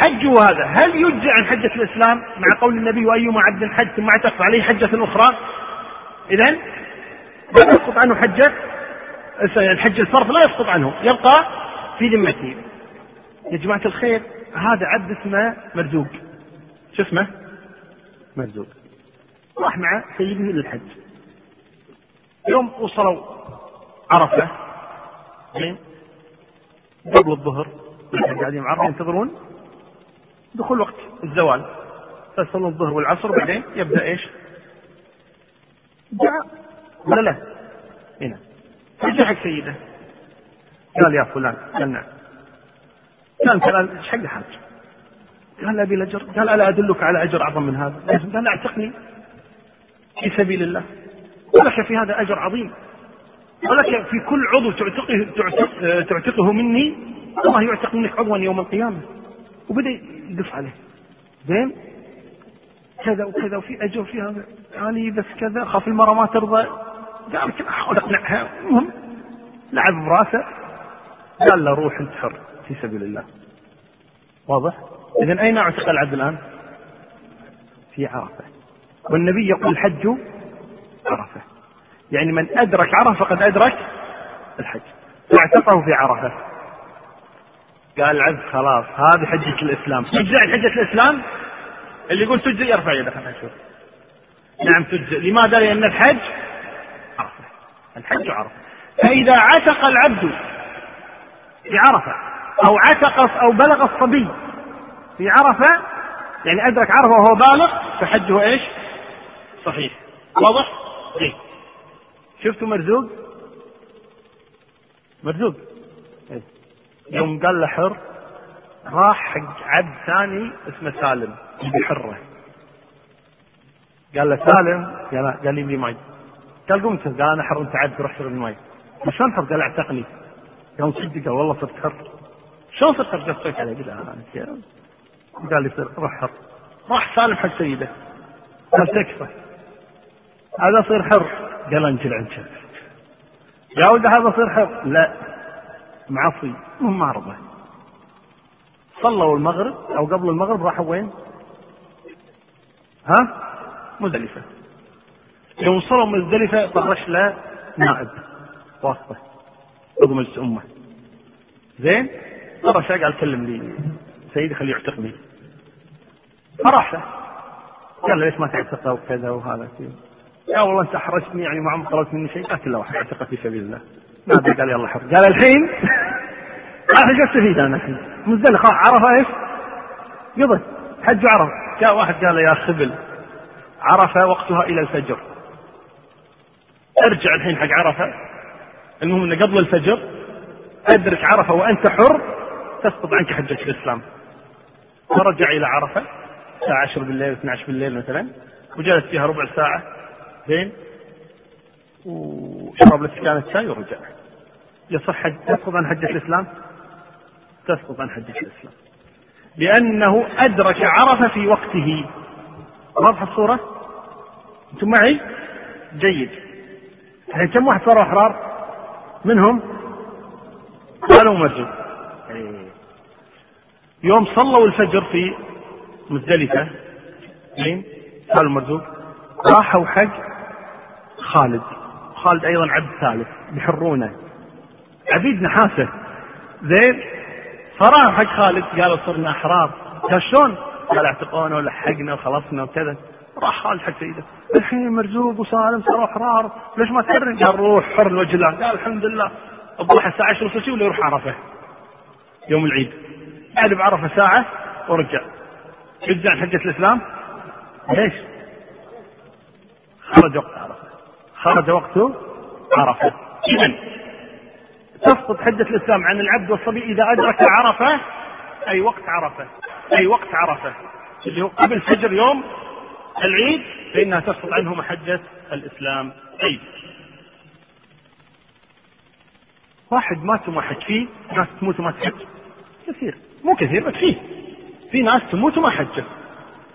حجه هذا هل يجزي عن حجة الإسلام مع قول النبي وأيما عبد حج ثم اعتق عليه حجة أخرى؟ إذا لا يسقط عنه حجة؟ الحج الفرض لا يسقط عنه يبقى في ذمته يا جماعة الخير هذا عبد اسمه مرزوق شو اسمه؟ مرزوق راح مع سيده للحج يوم وصلوا عرفة قبل الظهر قاعدين عرفة ينتظرون دخول وقت الزوال فيصلون الظهر والعصر بعدين يبدأ إيش؟ دعاء ولا لا؟ هنا فجاء حق سيده؟ قال يا فلان قال نعم. قال قال إيش حق الحاج؟ قال أبي الأجر قال ألا أدلك على أجر أعظم من هذا؟ قال اعتقني في سبيل الله. ولك في هذا أجر عظيم. ولك في كل عضو تعتقه تعتقه مني الله يعتق منك عضوا يوم القيامة. وبدأ يقص عليه. زين؟ كذا وكذا وفي أجر فيها يعني بس كذا خاف المرأة ما ترضى. قال لك احاول أقنعها. المهم لعب براسه. قال له روح انت حر في سبيل الله. واضح؟ اذا أين اعتق العبد الآن؟ في عرفة. والنبي يقول الحج عرفة. يعني من أدرك عرفة فقد أدرك الحج. فاعتقه في عرفة. قال العبد خلاص هذه حجة الإسلام. تجزئ حجة الإسلام؟ اللي يقول تجزئ يرفع يده خلينا نشوف. نعم تجزئ. لماذا؟ لأن الحج الحج عرفة فإذا عتق العبد في عرفة أو عتق أو بلغ الصبي في عرفة يعني أدرك عرفة وهو بالغ فحجه إيش؟ صحيح واضح؟ جيد شفتوا مرزوق؟ مرزوق إيه؟ يوم قال له حر راح حق عبد ثاني اسمه سالم بحره قال له سالم قال لي مي قال قمت. قال أنا حر انت عبد روح شرب المي شلون حر قال أعتقني. قال صدق والله صرت حر شلون صرت حر قصيت عليه قال قال لي روح حر. راح سالم حق سيده. قال تكفى. هذا صير حر. قال انجل عنك يا ولد هذا صير حر. لا. معصي. ما رضى صلوا المغرب أو قبل المغرب راحوا وين؟ ها؟ مزدلفة. يوم وصلوا مزدلفة طرش له نائب. واسطة عضو مجلس أمة زين؟ طرش قال كلم لي. سيدي خليه يعتقني فراح له. قال له ليش ما تعتقه وكذا وهذا كذا. يا والله أنت أحرجتني يعني ما عمرك طلبت مني شيء. قالت له. واحد اعتقه في سبيل الله. ما قال يلا حر. قال الحين؟ [LAUGHS] أنا إيش استفيد أنا الحين. مزدلفة. عرف إيش؟ قضى حج عرف جاء واحد قال يا خبل. عرفة وقتها إلى الفجر. أرجع الحين حق عرفة. المهم أنه قبل الفجر أدرك عرفة وأنت حر تسقط عنك حجة الإسلام. فرجع إلى عرفة الساعة 10 بالليل 12 بالليل مثلا وجلس فيها ربع ساعة زين. وشرب لك كانت شاي ورجع. يصح تسقط عن حجة الإسلام؟ تسقط عن حجة الإسلام. لأنه أدرك عرفة في وقته. واضحة الصورة؟ أنتم معي؟ جيد. الحين كم واحد صاروا أحرار؟ منهم؟ قالوا مرجو يوم صلوا الفجر في مزدلفة. زين؟ قالوا مرزوق. راحوا حق خالد. خالد أيضا عبد ثالث بحرونه عبيد نحاسة زين؟ فراح حق خالد قالوا صرنا أحرار. قال شلون؟ قال اعتقونا ولحقنا وخلصنا وكذا. راح خالد حق سيده الحين مرزوق وسالم صاروا احرار ليش ما تحرم؟ قال روح حر لوجه الله قال الحمد لله الضحى الساعة 10 ولا ولا يروح عرفة؟ يوم العيد. قعد بعرفة ساعة ورجع. يجزع حجة الإسلام. ليش؟ خرج وقت عرفة. خرج وقت عرفة. اذا تسقط حجة الإسلام عن العبد والصبي إذا أدرك عرفة. أي وقت عرفة. أي وقت عرفة. اللي هو قبل فجر يوم العيد فإنها تسقط عنه محجة الإسلام. أي واحد مات وما حج فيه ناس تموت وما تحج. كثير. مو كثير بس فيه. في ناس تموت وما حجة.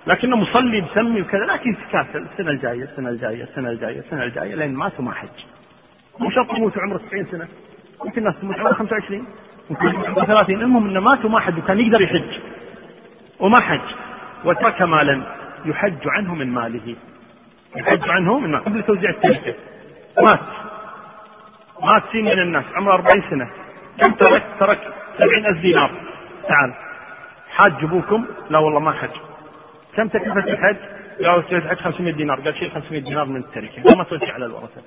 لكنه مصلي مسمي وكذا لكن يتكاسل السنة الجاية السنة الجاية السنة الجاية السنة الجاية لين مات وما حج مو شرط يموت عمره 90 سنة. ممكن ناس تموت عمره 25 ممكن عمره 30 المهم إنه مات وما حج وكان يقدر يحج. وما حج. وترك مالا. يحج عنه من ماله. يحج عنه من ماله. قبل توزيع التركة مات. مات سين من الناس. عمره 40 سنة. كم ترك؟ ترك 70 ألف دينار؟ تعال. حاج ابوكم لا والله ما حج. كم تكلفة الحج؟ قالوا الحج 500 دينار. قال شيل 500 دينار من التركة. ما توزع على الورثة.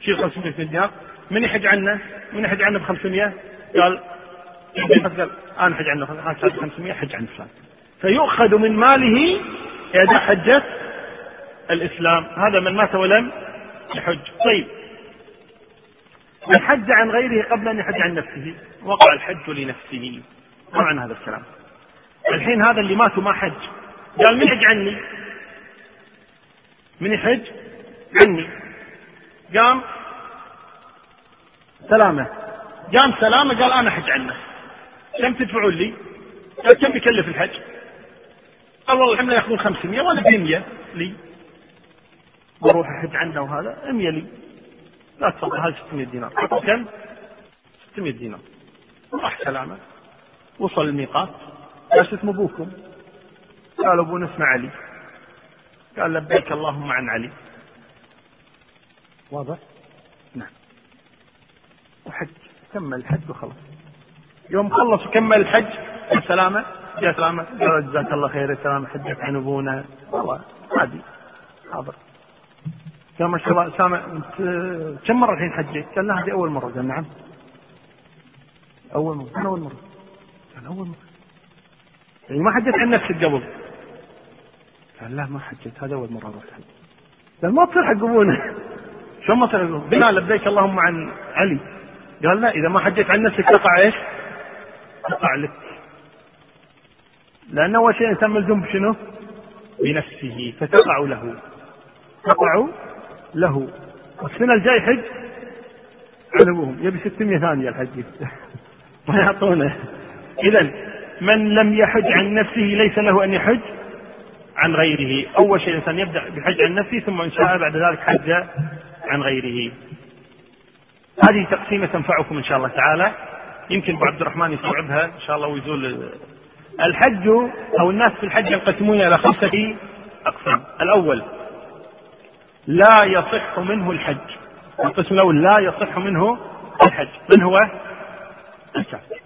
شيل 500 دينار. من يحج عنه؟ من يحج عنه ب 500 قال قال أنا حج عنه 500 حج عن فلان. فيؤخذ من ماله إعداء حجة الإسلام. هذا من مات ولم يحج. طيب. من حج عن غيره قبل أن يحج عن نفسه. وقع الحج لنفسه. ما معنى هذا الكلام. الحين هذا اللي مات وما حج. قال من يحج عني؟ من يحج عني. قام سلامة. قام سلامة قال أنا حج عنه. كم تدفعون لي؟ قال كم يكلف الحج؟ قال والله الحمله يأخذون 500 وأنا ب 100 لي. بروح احج عنده وهذا 100 لي. لا تفضل هذه 600 دينار. كم؟ 600 دينار. راح سلامه وصل الميقات. قال اسم أبوكم؟ قال أبونا اسمه علي. قال لبيك اللهم عن علي. واضح؟ نعم. وحج كمل الحج وخلص يوم خلص وكمل الحج يا سلامة قال جزاك الله خير يا سلامة حجك عن أبونا. والله عادي حاضر. قال ما شاء الله سامع كم مرة الحين حجيت؟ قال هذه أول مرة. قال نعم. أول مرة قال أول مرة. قال أول مرة. يعني ما حجيت عن نفسك قبل. قال لا ما حجيت. هذا أول مرة أروح الحج. قال ما تصير حق أبونا. شلون ما تصير؟ بلا لبيك اللهم عن علي. قال لا إذا ما حجيت عن نفسك تقع إيش؟ تقع لك. لأن أول شيء الإنسان ملزوم بشنو؟ بنفسه فتقع له. تقع له. السنة الجاي حج؟ عن أبوهم يبي 600 ثانية الحج. [LAUGHS] ما يعطونه. إذا من لم يحج عن نفسه ليس له أن يحج عن غيره. أول شيء الإنسان يبدأ بحج عن نفسه ثم إن شاء بعد ذلك حج عن غيره. هذه تقسيمة تنفعكم إن شاء الله تعالى. يمكن أبو عبد الرحمن يستوعبها. إن شاء الله ويزول الحج أو الناس في الحج ينقسمون إلى خمسة أقسام. الأول لا يصح منه الحج. القسم الأول لا يصح منه الحج. من هو؟ الكافر.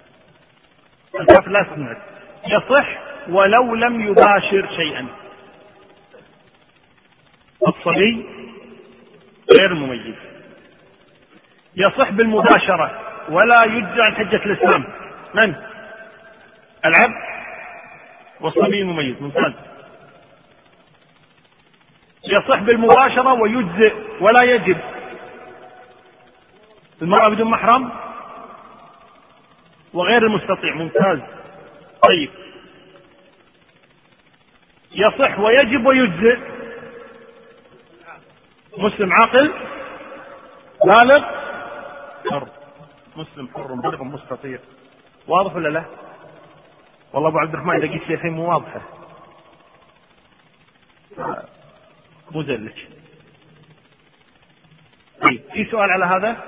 الكافر لا يصح يصح ولو لم يباشر شيئا. الصبي غير مميز. يصح بالمباشرة ولا يجزع عن حجة الإسلام. من؟ العبد. والصبي مميز ممتاز يصح بالمباشرة ويجزئ ولا يجب. المرأة بدون محرم؟ وغير المستطيع ممتاز. طيب. يصح ويجب ويجزئ. مسلم عاقل؟ بالغ؟ حر. مسلم حر بالغ مستطيع. واضح ولا لا؟ والله أبو عبد الرحمن إذا قلت شيئين مو واضحة. مزلج طيب في سؤال على هذا؟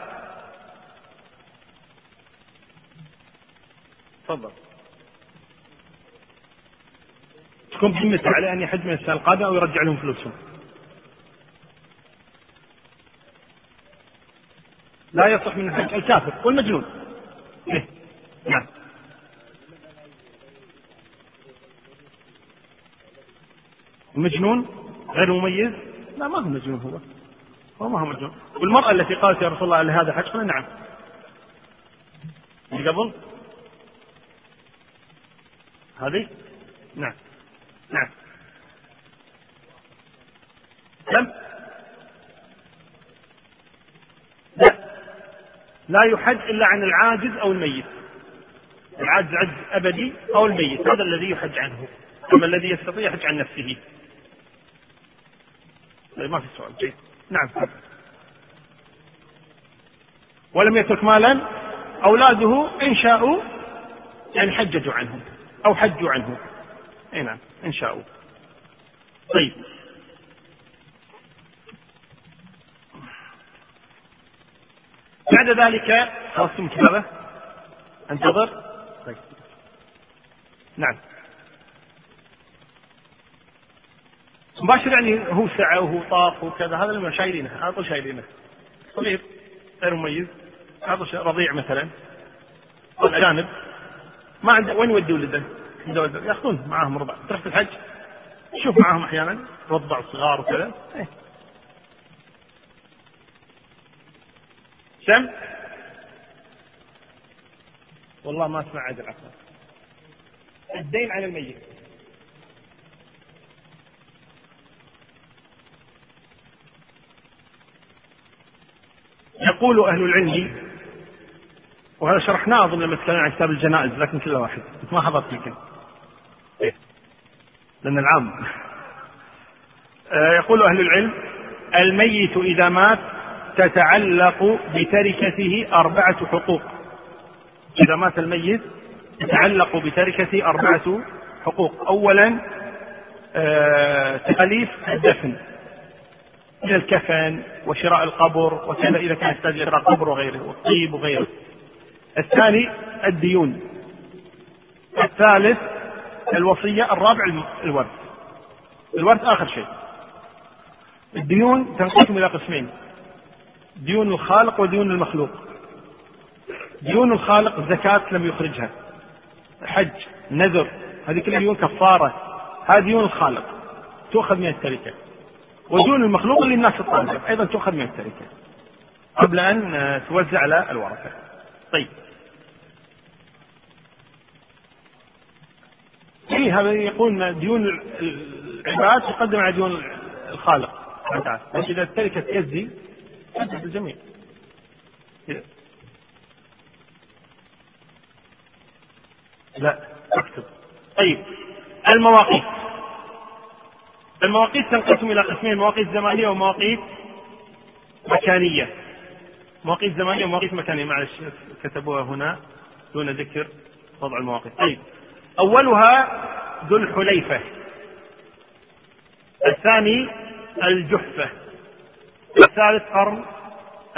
تفضل. تكون بذمته عليه أن يحج من السنة القادمة أو يرجع لهم فلوسهم. لا يصح من الحج. الكافر والمجنون. إيه؟ نعم. المجنون غير مميز؟ لا ما هو مجنون هو. هو ما هو مجنون. والمرأة التي قالت يا رسول الله لهذا حج قلنا نعم. اللي قبل؟ هذه؟ نعم. نعم. كم لا. لا يحج إلا عن العاجز أو الميت. العاجز عجز أبدي أو الميت. هذا الذي يحج عنه. أما الذي يستطيع يحج عن نفسه. طيب ما في سؤال. جيد. نعم. ولم يترك مالا. أولاده إن شاءوا يعني حججوا عنه أو حجوا عنه أي نعم إن شاءوا. طيب. بعد ذلك خلصتم كتابة انتظر. طيب. نعم. مباشر يعني هو سعى وهو طاف وكذا هذا اللي شايلينه على طول شايلينه. صغير غير مميز. على رضيع مثلا. الاجانب ما عنده وين يودي ولده؟ يأخذون معاهم رضع تروح في الحج؟ شوف معاهم أحيانا. رضع صغار وكذا. كم؟ والله ما أسمع عدل عفوا الدين على الميت. يقول أهل العلم وهذا شرحناه أظن لما تكلمنا عن كتاب الجنائز لكن كل واحد. ما حضرت يمكن إيه؟ لأن العام. آه، يقول أهل العلم الميت إذا مات تتعلق بتركته أربعة حقوق. إذا مات الميت تتعلق بتركته أربعة حقوق. أولا آه، تكاليف الدفن. من الكفن وشراء القبر وكذا إذا كان يحتاج إلى شراء قبر وغيره والطيب وغيره. الثاني الديون. الثالث الوصية الرابع الورث. الورث آخر شيء. الديون تنقسم إلى قسمين. ديون الخالق وديون المخلوق. ديون الخالق زكاة لم يخرجها. حج نذر هذه كلها ديون كفارة. هذه ديون الخالق. تؤخذ من التركة. وديون المخلوق اللي الناس تطالب أيضا تؤخذ من التركة قبل أن توزع على الورثة. طيب. إيه هذا يقول ديون العباد تقدم على ديون الخالق. بس إذا التركة تجزي تجزي الجميع. لا أكتب. طيب. المواقيت. المواقيت تنقسم إلى قسمين مواقيت زمانية ومواقيت مكانية. مواقيت زمانية ومواقيت مكانية. معلش كتبوها هنا دون ذكر وضع المواقيت. طيب. أولها ذو الحليفة. الثاني الجحفة. الثالث قرن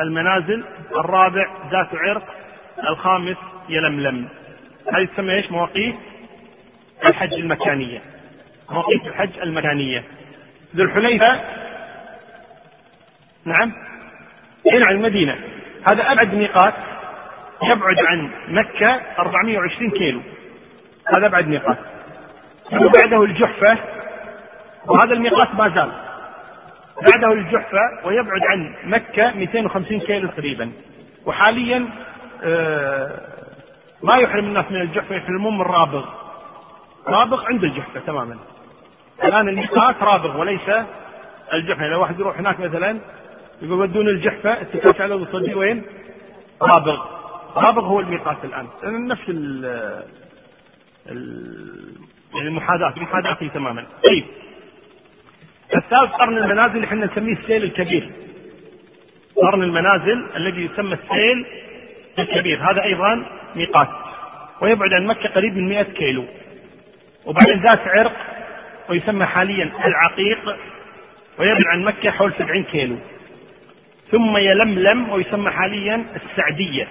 المنازل. الرابع ذات عرق. الخامس يلملم. هذه تسمى إيش؟ مواقيت الحج المكانية. مواقيت الحج المكانية ذو الحليفة؟ نعم. هنا عن المدينة. هذا أبعد ميقات يبعد عن مكة 420 كيلو. هذا أبعد ميقات. وبعده الجحفة وهذا الميقات ما زال. بعده الجحفة ويبعد عن مكة 250 كيلو تقريبا. وحاليا آه ما يحرم الناس من الجحفة يحرمون من رابغ. رابغ عند الجحفة تماما. الآن الميقات رابغ وليس الجحفة لو واحد يروح هناك مثلا يقول ودون الجحفة اتكلت على وصل وين؟ رابغ. رابغ هو الميقات الآن. نفس ال يعني المحاذاة المحاذاة تماما. طيب. الثالث قرن المنازل اللي إحنا نسميه السيل الكبير. قرن المنازل الذي يسمى السيل الكبير. هذا أيضا ميقات ويبعد عن مكة قريب من 100 كيلو. وبعدين ذات عرق ويسمى حاليا العقيق ويبعد عن مكة حول 70 كيلو. ثم يلملم ويسمى حاليا السعدية.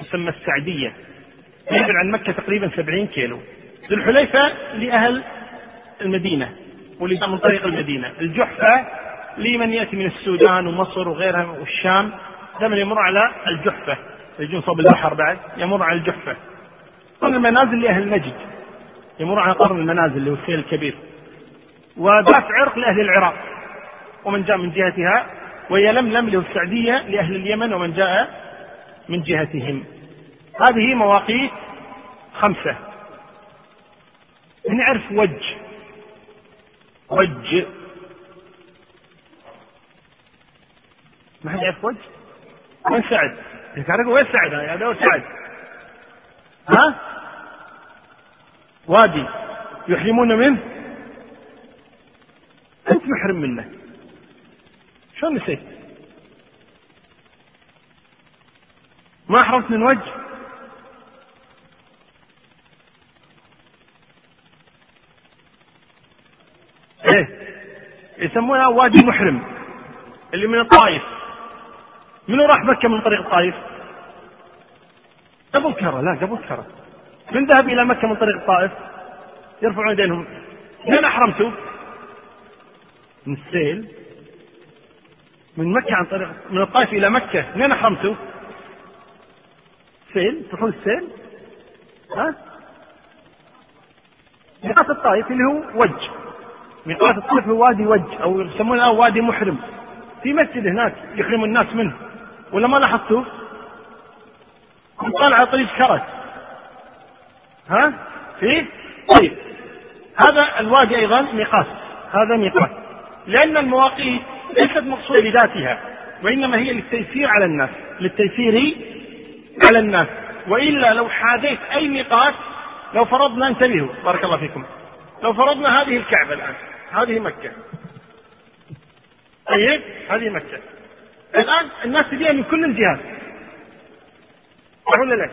يسمى السعدية. يبعد عن مكة تقريبا 70 كيلو. ذو الحليفة لأهل المدينة واللي من طريق المدينة. الجحفة لمن يأتي من السودان ومصر وغيرها والشام. دائما يمر على الجحفة. يجون صوب البحر بعد يمر على الجحفة. قرن المنازل لأهل نجد يمر على قرن المنازل اللي هو السيل الكبير. وذات عرق لأهل العراق. ومن جاء من جهتها ويلملم اللي هو السعدية لأهل اليمن ومن جاء من جهتهم. هذه مواقيت خمسة. نعرف وجه. وجه. ما حد يعرف وجه؟ وين سعد؟ تعرف وين سعد؟ هذا هو سعد. ها؟ وادي يحرمون منه؟ أنت محرم منه؟ شلون نسيت؟ ما حرمت من وجه؟ إيه. يسمونها وادي محرم. اللي من الطائف. منو راح مكة من طريق الطائف؟ جبل كرا؟ لا جبل كرا من ذهب إلى مكة من طريق الطائف يرفعون يدينهم من أحرمتوا؟ من السيل. من مكة عن طريق من الطائف إلى مكة. من أحرمتوا؟ سيل. تروحون السيل؟ ها؟ ميقات الطائف اللي هو وجه. ميقات الطائف هو وادي وجه أو يسمونه وادي محرم. في مسجد هناك يحرم الناس منه. ولا ما لاحظتوا؟ طالع على طريق كرز ها؟ في؟ طيب. هذا الوادي أيضا ميقات هذا ميقات لأن المواقيت ليست مقصودة لذاتها وإنما هي للتيسير على الناس. للتيسير على الناس. وإلا لو حاذيت أي ميقات لو فرضنا انتبهوا بارك الله فيكم. لو فرضنا هذه الكعبة الآن هذه مكة. طيب هذه مكة. الآن الناس تجيها من كل الجهات. ولا لا؟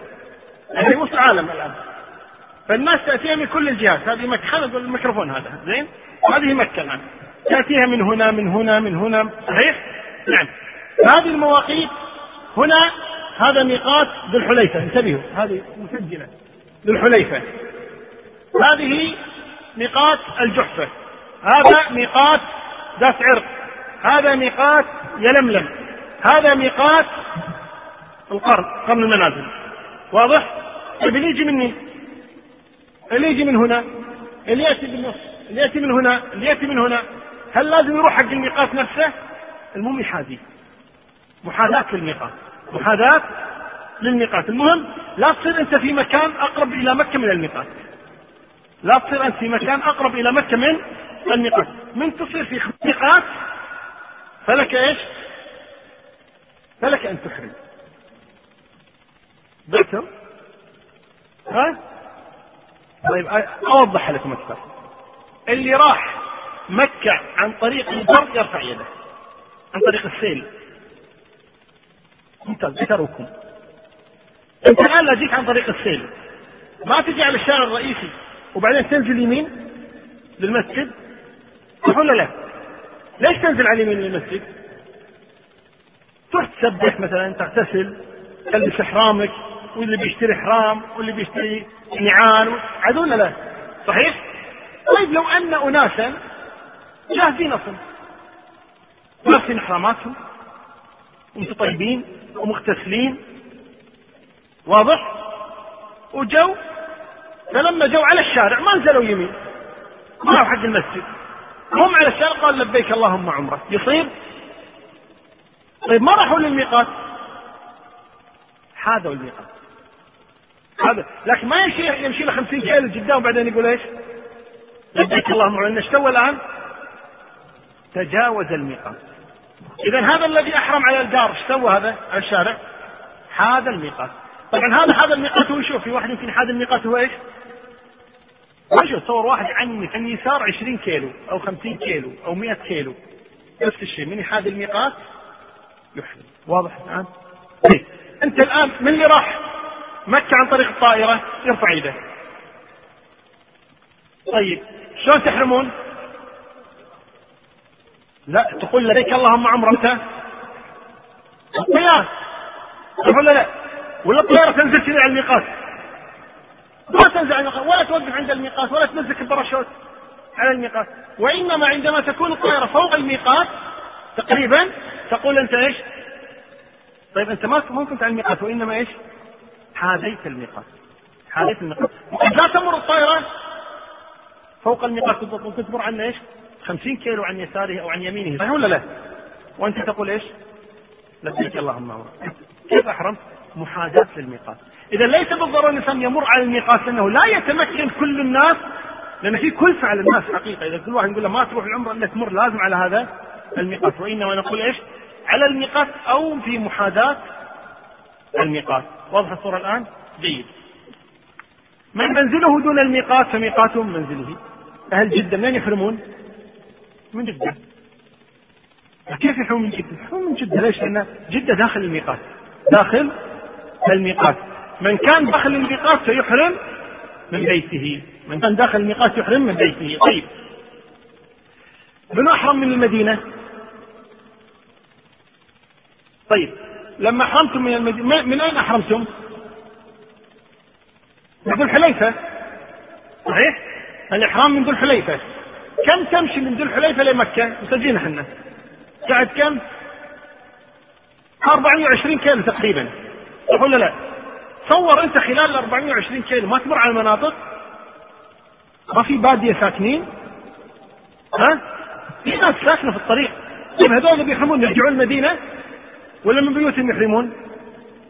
يعني وسط عالم الآن؟ فالناس تأتيها من كل الجهات. هذه مكة خلينا نقول الميكروفون هذا. زين؟ هذه مكة الآن. تأتيها من هنا من هنا من هنا. صحيح؟ نعم. هذه المواقيت هنا هذا ميقات ذو الحليفة. انتبهوا هذه مسجلة. ذو الحليفة. هذه ميقات الجحفة. هذا ميقات ذات عرق. هذا ميقات يلملم. هذا ميقات القرن قرن المنازل. واضح؟ طيب اللي يجي مني؟ اللي يجي من هنا اللي يأتي بالنص اللي يأتي من هنا اللي يأتي من هنا. هل لازم يروح حق الميقات نفسه؟ المهم يحاذي. محاذاة للميقات. محاذاة للميقات. المهم لا تصير أنت في مكان أقرب إلى مكة من الميقات. لا تصير أنت في مكان أقرب إلى مكة من الميقات. من تصير في ميقات فلك إيش؟ فلك أن تحرم. بعتم ها؟ طيب أوضح لكم أكثر. اللي راح مكة عن طريق البر يرفع يده. عن طريق السيل. ممتاز ذكركم انت الآن لا جيت عن طريق السيل. ما تجي على الشارع الرئيسي. وبعدين تنزل يمين للمسجد؟ صح ولا لا؟ ليش تنزل على اليمين للمسجد؟ تروح تسبح مثلا تغتسل تلبس إحرامك. واللي بيشتري حرام واللي بيشتري نعال عاد ولا لا؟ صحيح؟ طيب لو أن اناسا جاهزين أصلا. لابسين احراماتهم ومتطيبين ومغتسلين. واضح؟ وجو فلما جو على الشارع ما نزلوا يمين. ما راحوا حق المسجد. هم على الشارع قال لبيك اللهم عمره. يصير؟ طيب ما راحوا للميقات؟ حاذوا الميقات. هذا لكن ما يمشي يمشي له 50 كيلو قدام وبعدين يقول إيش؟ لبيك اللهم إيش سوى الآن؟ تجاوز الميقات اذا هذا الذي أحرم على الدار إيش سوى هذا على الشارع؟ هذا الميقات طبعا هذا هذا الميقات هو شوف في واحد يمكن هذا الميقات هو إيش؟ رجل تصور واحد عنك عن يسار 20 كيلو أو 50 كيلو أو 100 كيلو نفس الشيء من يحاذي الميقات يحرم واضح الآن؟ طيب أنت الآن من اللي راح مكة عن طريق الطائرة يرفع يده طيب شلون تحرمون؟ لا تقول لبيك اللهم عمره متى؟ الطيارة صح ولا لا؟ ولا الطيارة تنزل كذا على الميقات ما تنزل على الميقات ولا توقف عند الميقات ولا تنزل الباراشوت على الميقات وإنما عندما تكون الطائرة فوق الميقات تقريبا تقول أنت إيش؟ طيب أنت ما كنت على الميقات وإنما إيش؟ حاذيت الميقات حاذيت الميقات وقد لا تمر الطائرة فوق الميقات ممكن تمر عنه إيش؟ 50 كيلو عن يساره أو عن يمينه صحيح ولا لا؟ وأنت تقول إيش؟ لبيك اللهم عمره كيف احرم؟ محاذاة للميقات إذا ليس بالضرورة الإنسان يمر على الميقات لأنه لا يتمكن كل الناس لأن في كلفة على الناس حقيقة إذا كل واحد يقول له ما تروح العمرة إلا تمر لازم على هذا الميقات وإنما نقول إيش؟ على الميقات أو في محاذاة الميقات واضح الصورة الآن؟ جيد. من منزله دون الميقات فميقاته من منزله. أهل جدة من يحرمون؟ من جدة. كيف يحرمون من جدة؟ يحرمون من جدة. ليش؟ لأن جدة داخل الميقات. داخل الميقات. من كان داخل الميقات سيحرم من بيته. من كان داخل الميقات يحرم من بيته. طيب. من أحرم من المدينة؟ طيب. لما أحرمتم من المدينة من أين أحرمتم من ذو الحليفة. صحيح؟ الإحرام من ذو الحليفة. كم تمشي من ذو الحليفة لمكة؟ مسجلين إحنا. قاعد كم؟ 420 كيلو تقريبا. صح ولا لا؟ تصور أنت خلال ال 420 كيلو ما تمر على المناطق؟ ما في بادية ساكنين؟ ها؟ في ناس ساكنة في الطريق. طيب هذول اللي بيحرمون يرجعون المدينة؟ ولا من بيوتهم يحرمون؟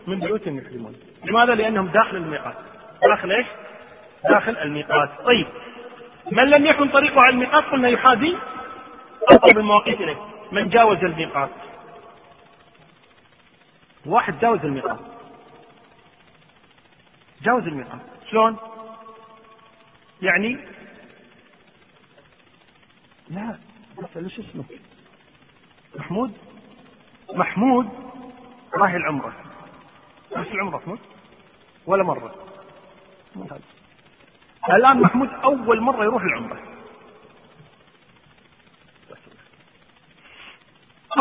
من بيوتهم يحرمون لماذا؟ لأنهم داخل الميقات داخل إيش؟ داخل الميقات طيب من لم يكن طريقه على الميقات قلنا يحاذي اقرب المواقيت إليه من جاوز الميقات واحد جاوز الميقات جاوز الميقات شلون؟ يعني لا شو اسمك؟ محمود محمود راهي العمرة؟ بس العمرة محمود ولا مرة؟ الآن محمود أول مرة يروح العمرة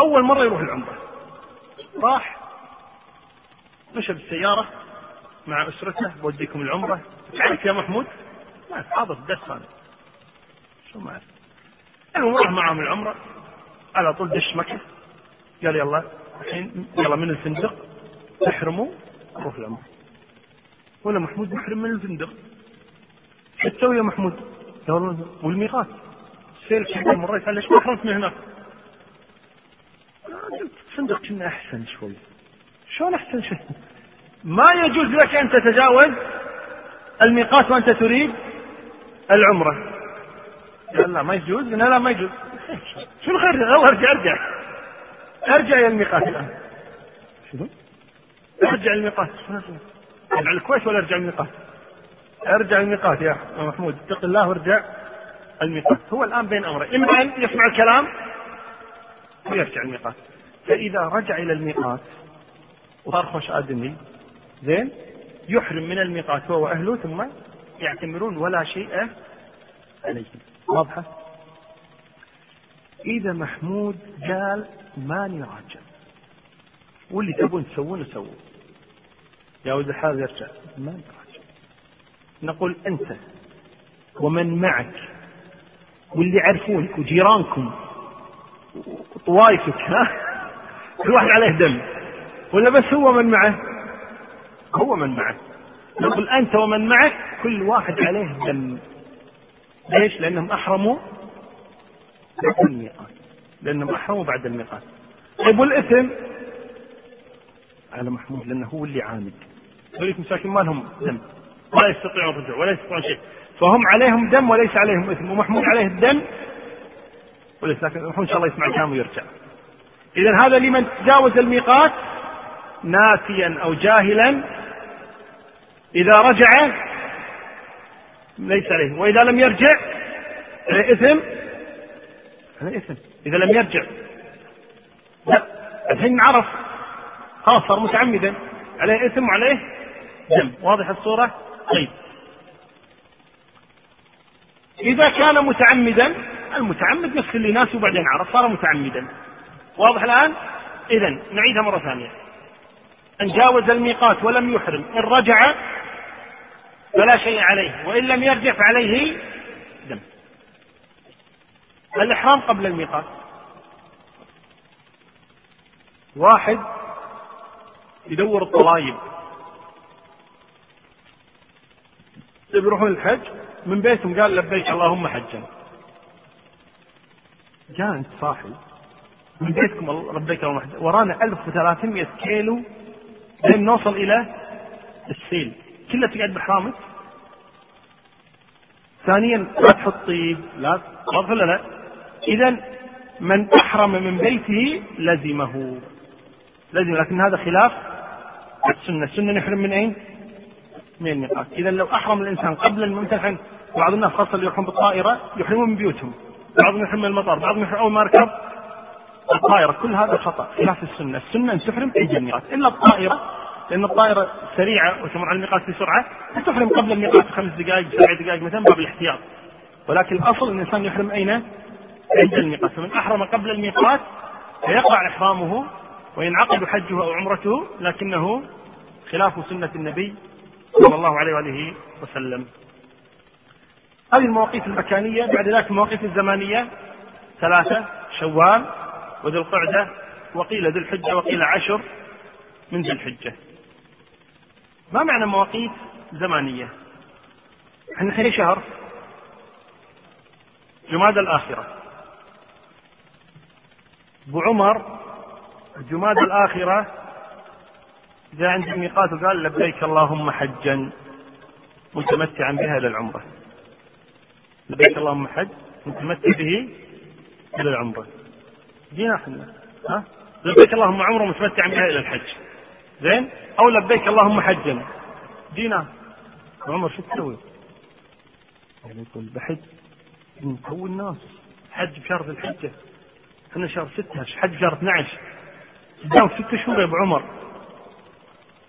أول مرة يروح العمرة راح مشى بالسيارة مع أسرته بوديكم العمرة. تعرف يا محمود؟ ما حاضر الدرس أنا. شو ما أعرف المهم راح معهم العمرة على طول دش مكة. قال يلا الحين يلا من الفندق احرموا روح العمرة ولا محمود محرم من الفندق. شو تسوي يا محمود؟ والميقات. سير كذا مريت ليش ما احرمت من هناك؟ الفندق كنا أحسن شوي. شلون أحسن شيء؟ ما يجوز لك أن تتجاوز الميقات وأنت تريد العمرة. قال لا ما يجوز. قلنا لا ما يجوز. شنو خير؟ يلا أرجع أرجع. ارجع إلى الميقات. الان شنو؟ ارجع الميقات. ارجع الكويت ولا ارجع الميقات؟ ارجع الميقات يا محمود. اتق الله وارجع الميقات. هو الآن بين أمرين. إما أن يسمع الكلام ويرجع الميقات. فإذا رجع إلى الميقات وصار خوش آدمي زين يحرم من الميقات هو وأهله ثم يعتمرون ولا شيء عليهم واضحة؟ إذا محمود قال ماني راجع. واللي تبون تسوونه سووا. يا ولد الحال يرجع ما راجع. نقول أنت ومن معك واللي يعرفونك وجيرانكم وطوائفك ها؟ كل واحد عليه دم. ولا بس هو من معه؟ هو من معه. نقول أنت ومن معك كل واحد عليه دم. ليش؟ لأنهم أحرموا بعد لانهم احرموا بعد الميقات. طيب والاثم على محمود لأنه هو اللي عامد هذول مساكين ما لهم دم. ولا يستطيعون الرجوع ولا يستطيعون شيء. فهم عليهم دم وليس عليهم اثم ومحمود عليه الدم وليس لكن إن شاء الله يسمع الكلام ويرجع. إذا هذا لمن تجاوز الميقات؟ ناسيا أو جاهلا. إذا رجع ليس عليه. وإذا لم يرجع عليه اثم عليه اثم إذا لم يرجع. لا الحين عرف. خلاص صار متعمدا. عليه إثم وعليه دم واضح الصورة؟ طيب. إذا كان متعمدا المتعمد نفس اللي ناس وبعدين عرف صار متعمدا. واضح الآن؟ إذا نعيدها مرة ثانية. أن جاوز الميقات ولم يحرم إن رجع فلا شيء عليه وإن لم يرجع فعليه الإحرام قبل الميقات. واحد يدور الطلايب يروحون الحج من بيتهم قال لبيك اللهم حجا. جاء أنت صاحي. من بيتكم لبيك اللهم حجا. ورانا 1300 كيلو لين نوصل إلى السيل. كلها تقعد بحرامك ثانيا لا تحط طيب لا واضح ولا لا؟ اذا من أحرم من بيته لزمه. لزم لكن هذا خلاف السنة، السنة نحرم من أين؟ من الميقات، اذا لو أحرم الإنسان قبل الممتحن بعض الناس خاصة اللي يروحون بالطائرة يحرمون من بيوتهم، بعضهم يحرم من المطار، بعضهم يحرم أول ما ركب الطائرة، كل هذا خطأ. خلاف السنة، السنة ان تحرم عند الميقات، إلا الطائرة لأن الطائرة سريعة وتمر على الميقات بسرعة فتحرم قبل الميقات بخمس دقائق سبع دقائق مثلا باب الاحتياط. ولكن الأصل إن الإنسان يحرم أين؟ عند الميقات فمن أحرم قبل الميقات فيقع إحرامه وينعقد حجه أو عمرته لكنه خلاف سنة النبي صلى الله عليه وآله وسلم. هذه المواقيت المكانية بعد ذلك المواقيت الزمانية ثلاثة شوال وذي القعدة وقيل ذي الحجة وقيل عشر من ذي الحجة. ما معنى مواقيت زمانية إحنا الحين شهر جماد الآخرة أبو عمر جماد الآخرة جاء عند الميقات وقال لبيك اللهم حجا متمتعا بها إلى العمرة. لبيك اللهم حج متمتع به إلى العمرة. جينا إحنا ها؟ لبيك اللهم عمرة متمتعا بها إلى الحج. زين؟ أو لبيك اللهم حجا. جينا. عمر شو تسوي؟ يعني يقول بحج. نسوي الناس. حج بشهر الحجة. إحنا شهر ستة حج بشهر 12 قدام ست شهور يا أبو عمر.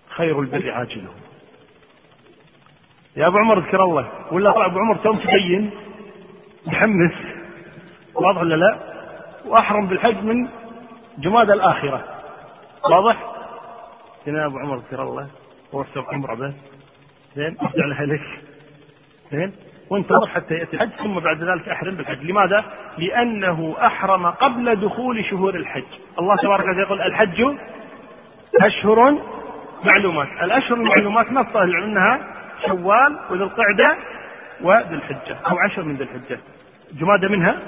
خير البر عاجله. يا أبو عمر اذكر الله. ولا طلع أبو عمر توم تبين؟ متحمس. واضح ولا لا؟ وأحرم بالحج من جماد الآخرة. واضح؟ هنا أبو عمر اذكر الله. ووسع عمره بس زين أرجع لها لك زين؟ وانتظر حتى يأتي الحج ثم بعد ذلك أحرم بالحج، لماذا؟ لأنه أحرم قبل دخول شهور الحج، الله تبارك وتعالى يقول الحج أشهر معلومات، الأشهر المعلومات نص أهل انها شوال وذي القعدة وذي الحجة أو عشر من ذي الحجة. جماده منها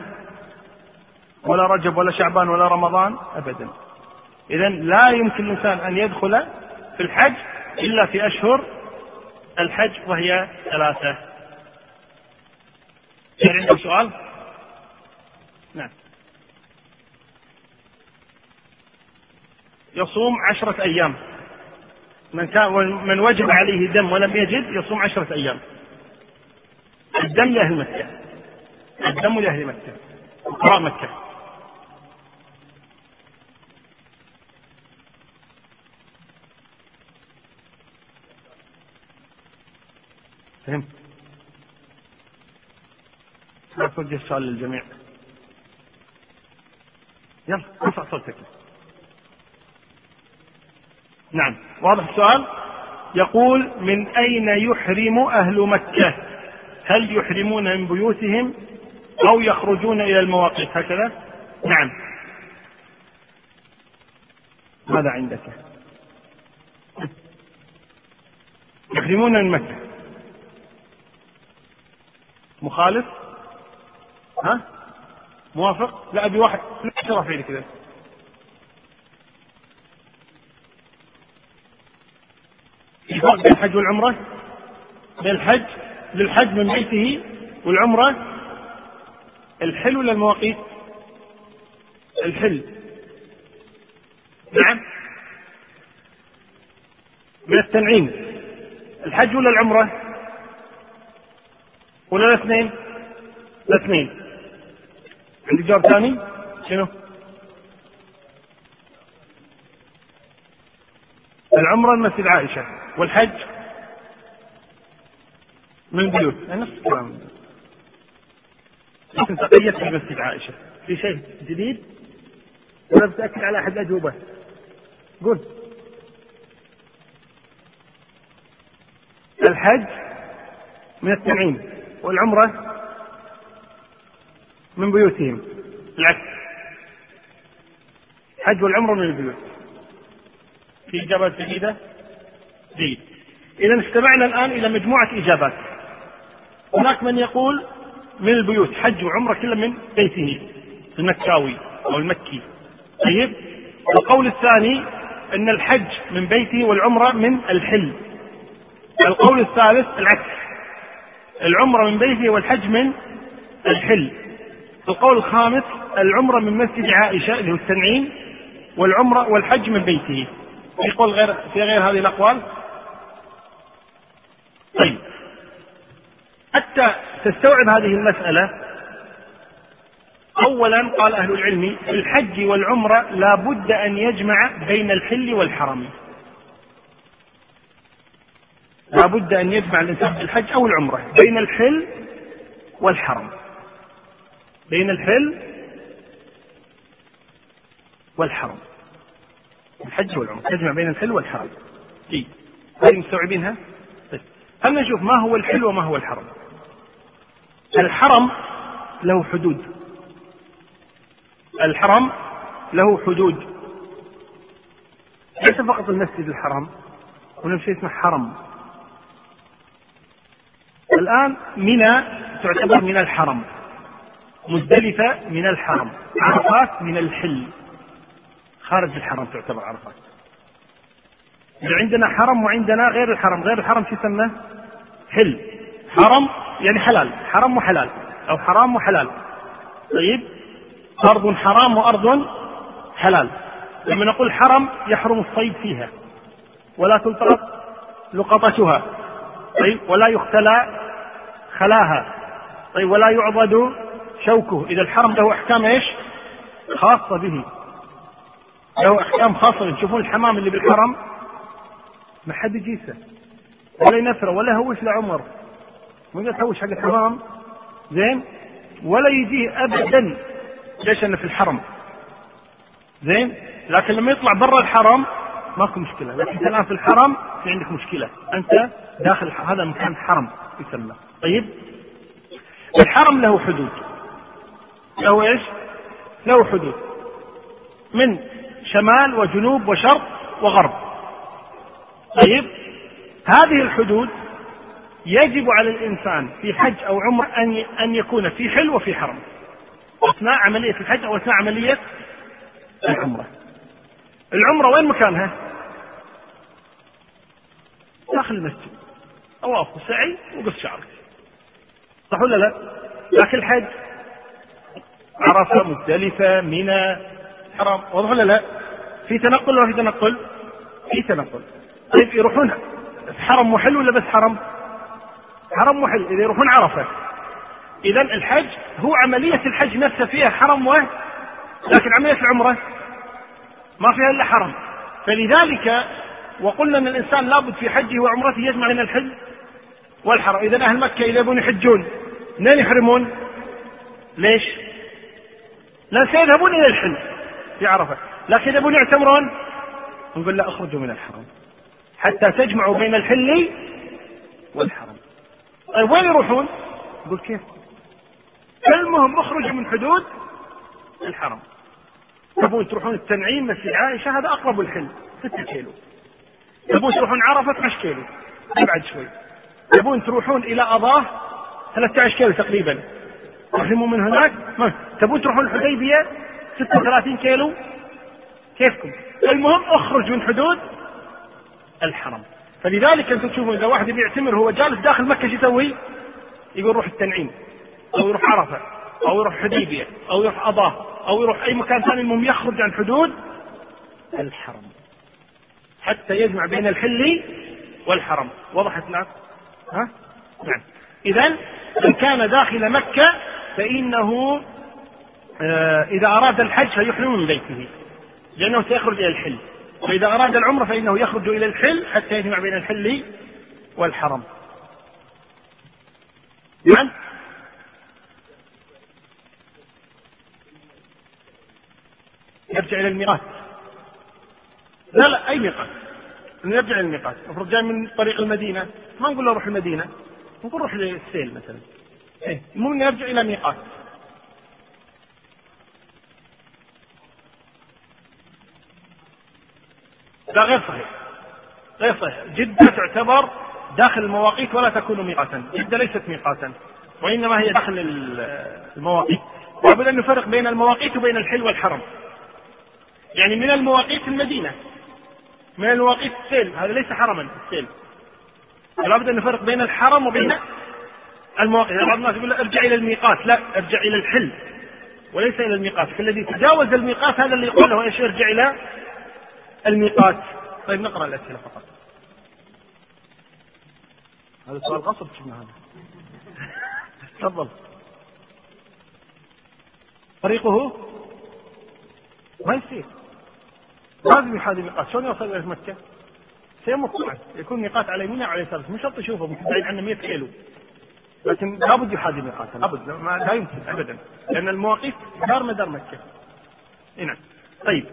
ولا رجب ولا شعبان ولا رمضان ابدا. اذا لا يمكن الإنسان أن يدخل في الحج إلا في أشهر الحج وهي ثلاثة. يعني عنده سؤال؟ نعم. يصوم عشرة أيام. من كان من وجب عليه دم ولم يجد يصوم عشرة أيام. الدم لأهل مكة. الدم لأهل مكة. فقراء مكة. فهمت؟ لا توجه السؤال للجميع. يلا ارفع صوتك. نعم واضح السؤال؟ يقول من أين يحرم أهل مكة؟ هل يحرمون من بيوتهم أو يخرجون إلى المواقف؟ هكذا؟ نعم. ماذا عندك؟ يحرمون من مكة. مخالف؟ ها؟ موافق؟ لا أبي واحد. لا رافع كذا في فرق بين الحج والعمرة؟ بين الحج للحج من بيته والعمرة. الحل ولا المواقيت؟ الحل. نعم. من التنعيم. الحج ولا العمرة؟ ولا الاثنين؟ الاثنين. عندك جواب ثاني؟ شنو؟ العمرة المسجد عائشة والحج من البيوت. نفس الكلام. لكن تقيت في مسجد عائشة. في شيء جديد؟ ولا بتأكد على أحد الأجوبة قل. الحج من التنعيم والعمرة من بيوتهم العكس الحج والعمرة من البيوت في إجابات جديدة؟ جيد. إذا استمعنا الآن إلى مجموعة إجابات. هناك من يقول من البيوت حج وعمرة كل من بيته المكاوي أو المكي. طيب القول الثاني أن الحج من بيته والعمرة من الحل. القول الثالث العكس. العمرة من بيته والحج من الحل. القول الخامس العمرة من مسجد عائشة اللي هو التنعيم والعمرة والحج من بيته. في قول غير في غير هذه الأقوال؟ طيب. حتى تستوعب هذه المسألة أولا قال أهل العلم الحج والعمرة لا بد أن يجمع بين الحل والحرم. لا بد أن يجمع الإنسان الحج أو العمرة بين الحل والحرم. بين الحل والحرم الحج والعمرة تجمع بين الحل والحرم جيد هذه مستوعبينها؟ طيب. هل نشوف ما هو الحل وما هو الحرم الحرم له حدود. الحرم له حدود. ليس فقط المسجد الحرام هناك شيء اسمه حرم. الآن منى تعتبر من الحرم. مزدلفة من الحرم. عرفات من الحل. خارج الحرم تعتبر عرفات. عندنا حرم وعندنا غير الحرم. غير الحرم شو يسمى؟ حل. حرم يعني حلال. حرم وحلال. أو حرام وحلال. طيب. أرض حرام وأرض حلال. لما نقول حرم يحرم الصيد فيها. ولا تلتقط لقطتها طيب. ولا يختلى خلاها. طيب. ولا يعضد شوكه. إذا الحرم له أحكام إيش؟ خاصة به. له أحكام خاصة تشوفون الحمام اللي بالحرم؟ ما حد يجيسه ولا ينفرة ولا هوش لعمر. ما تهوش حق الحرام زين؟ ولا يجيه ابدا. ليش؟ انه في الحرم. زين؟ لكن لما يطلع برا الحرم ماكو مشكلة. لكن الآن في الحرم في عندك مشكلة. أنت داخل هذا مكان حرم. يسمى طيب؟ الحرم له حدود. له إيش؟ له حدود من شمال وجنوب وشرق وغرب طيب هذه الحدود يجب على الإنسان في حج أو عمر أن أن يكون في حل وفي حرم أثناء عملية الحج أو أثناء عملية العمرة العمرة وين مكانها؟ داخل المسجد طواف وسعي وقص شعرك صح ولا لا؟ لكن الحج عرفة مختلفه منى حرام واضح ولا لا؟ في تنقل ولا في تنقل؟ في تنقل طيب يروحون حرم محل ولا بس حرم؟ حرم محل إذا يروحون عرفة اذا الحج هو عملية الحج نفسها فيها حرم و لكن عملية العمرة ما فيها إلا حرم فلذلك وقلنا أن الإنسان لابد في حجه وعمرته يجمع بين الحل والحرم اذا أهل مكة إذا يبون يحجون منين يحرمون؟ ليش؟ لأن سيذهبون إلى الحل في عرفة. لكن يبون يعتمرون نقول لا اخرجوا من الحرم. حتى تجمعوا بين الحل والحرم. طيب وين يروحون؟ يقول كيف؟ المهم اخرجوا من حدود الحرم. تبون تروحون التنعيم مسجد عائشة هذا أقرب الحل 6 كيلو. تبون تروحون عرفة 12 كيلو. أبعد شوي. تبون تروحون إلى أضاه 13 كيلو تقريبا. تحرموا من هناك. ما تبون تروحون الحديبية؟ 36 كيلو. كيفكم؟ المهم اخرج من حدود الحرم. فلذلك أنتم تشوفون إذا واحد بيعتمر هو جالس داخل مكة شو يسوي؟ يقول روح التنعيم أو يروح عرفة أو يروح حديبية أو يروح اضاه أو يروح أي مكان ثاني. المهم يخرج عن حدود الحرم حتى يجمع بين الحل والحرم. وضحت لك؟ ها؟ نعم. اذا إن كان داخل مكة فإنه آه إذا أراد الحج فيحرم من بيته لأنه سيخرج إلى الحل. وإذا أراد العمرة فإنه يخرج إلى الحل حتى يجمع بين الحل والحرم. نعم يرجع إلى الميقات. لا لا أي ميقات؟ نرجع إلى الميقات. المفروض جاي من طريق المدينة ما نقول له روح المدينة؟ نقول روح للسيل مثلا. المهم يرجع إلى ميقات لا غير صحيح. غير صحيح. جدة تعتبر داخل المواقيت ولا تكون ميقاتا. جدة ليست ميقاتا. وإنما هي داخل المواقيت. لابد أن نفرق بين المواقيت وبين الحل والحرم يعني من المواقيت المدينة. من المواقيت السيل. هذا ليس حرما السيل. لابد أن نفرق بين الحرم وبين المواقيت بعض الناس يقول ارجع إلى الميقات. لا ارجع إلى الحل. وليس إلى الميقات. فالذي تجاوز الميقات هذا اللي يقول له إيش؟ ارجع إلى الميقات. طيب نقرأ الأسئلة فقط. هذا سؤال غصب شفنا هذا؟ تفضل. طريقه ما يصير. لازم يحاذي الميقات. شلون يوصل إلى مكة؟ طبعا يكون ميقات على يمينه وعلى يساره. مش شرط يشوفه بعيد عنه 100 كيلو. لكن لابد يحاذي الميقات لابد لا يمكن ابدا. لأن المواقيت دار مدار مكة. نعم. طيب.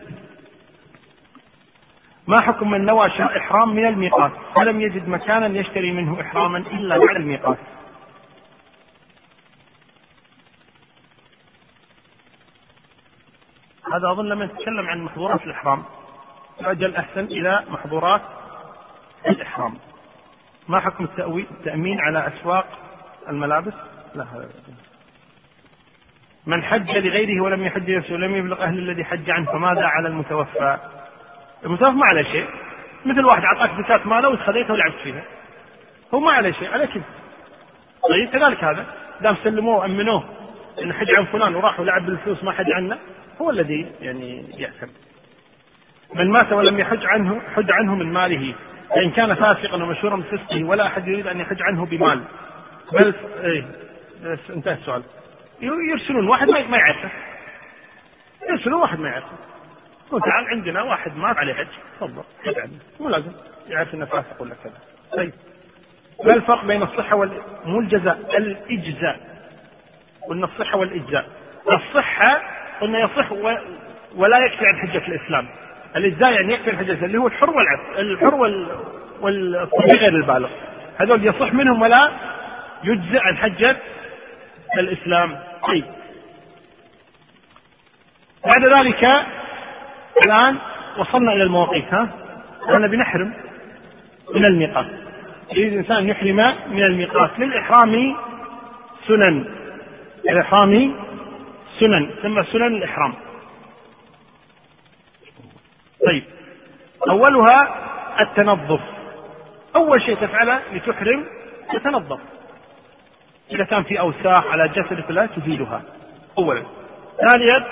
ما حكم من نوى إحرام من الميقات؟ ولم يجد مكانا يشتري منه إحراما إلا بعد الميقات. هذا أظن لما نتكلم عن محظورات الإحرام. يعجل أحسن إلى محظورات الإحرام. ما حكم التأمين على أسواق الملابس؟ لا هذا من حج لغيره ولم يحج نفسه ولم يبلغ أهل الذي حج عنه فماذا على المتوفى؟ المسافر ما عليه شيء. مثل واحد أعطاك زكاة ماله وخذيتها ولعبت فيها. هو ما عليه شيء عليك طيب كذلك هذا. دام سلموه وأمنوه انه حج عن فلان وراح ولعب بالفلوس ما حج عنه هو الذي يعني يأثم من مات ولم يحج عنه حج عنه من ماله. فإن كان فاسقا ومشهورا بفسقه ولا أحد يريد أن يحج عنه بمال. بل إيه انتهى السؤال. يرسلون واحد ما يعرفه. يرسلون واحد ما يعرفه. تعال عندنا واحد مات عليه حج. تفضل. مو لازم. يعرف انه فاسق ولا كذا طيب. ما الفرق بين الصحة وال مو الجزاء الإجزاء. قلنا الصحة والإجزاء. الصحة قلنا يصح و... ولا يكفي عن حجة الإسلام. الإجزاء يعني يكفي عن حجة اللي هو الحر والعبد الحر وال... والصبي غير البالغ. هذول يصح منهم ولا يجزئ عن حجة الإسلام طيب. بعد ذلك الآن وصلنا إلى المواقيت ها؟ أنا بنحرم من الميقات. يريد الإنسان أن يحرم من الميقات. للإحرام سنن. الإحرام سنن. ثم سنن الإحرام. طيب. أولها التنظف. أول شيء تفعله لتحرم تتنظف. إذا كان في أوساخ على جسدك لا تزيلها أولا. ثانيا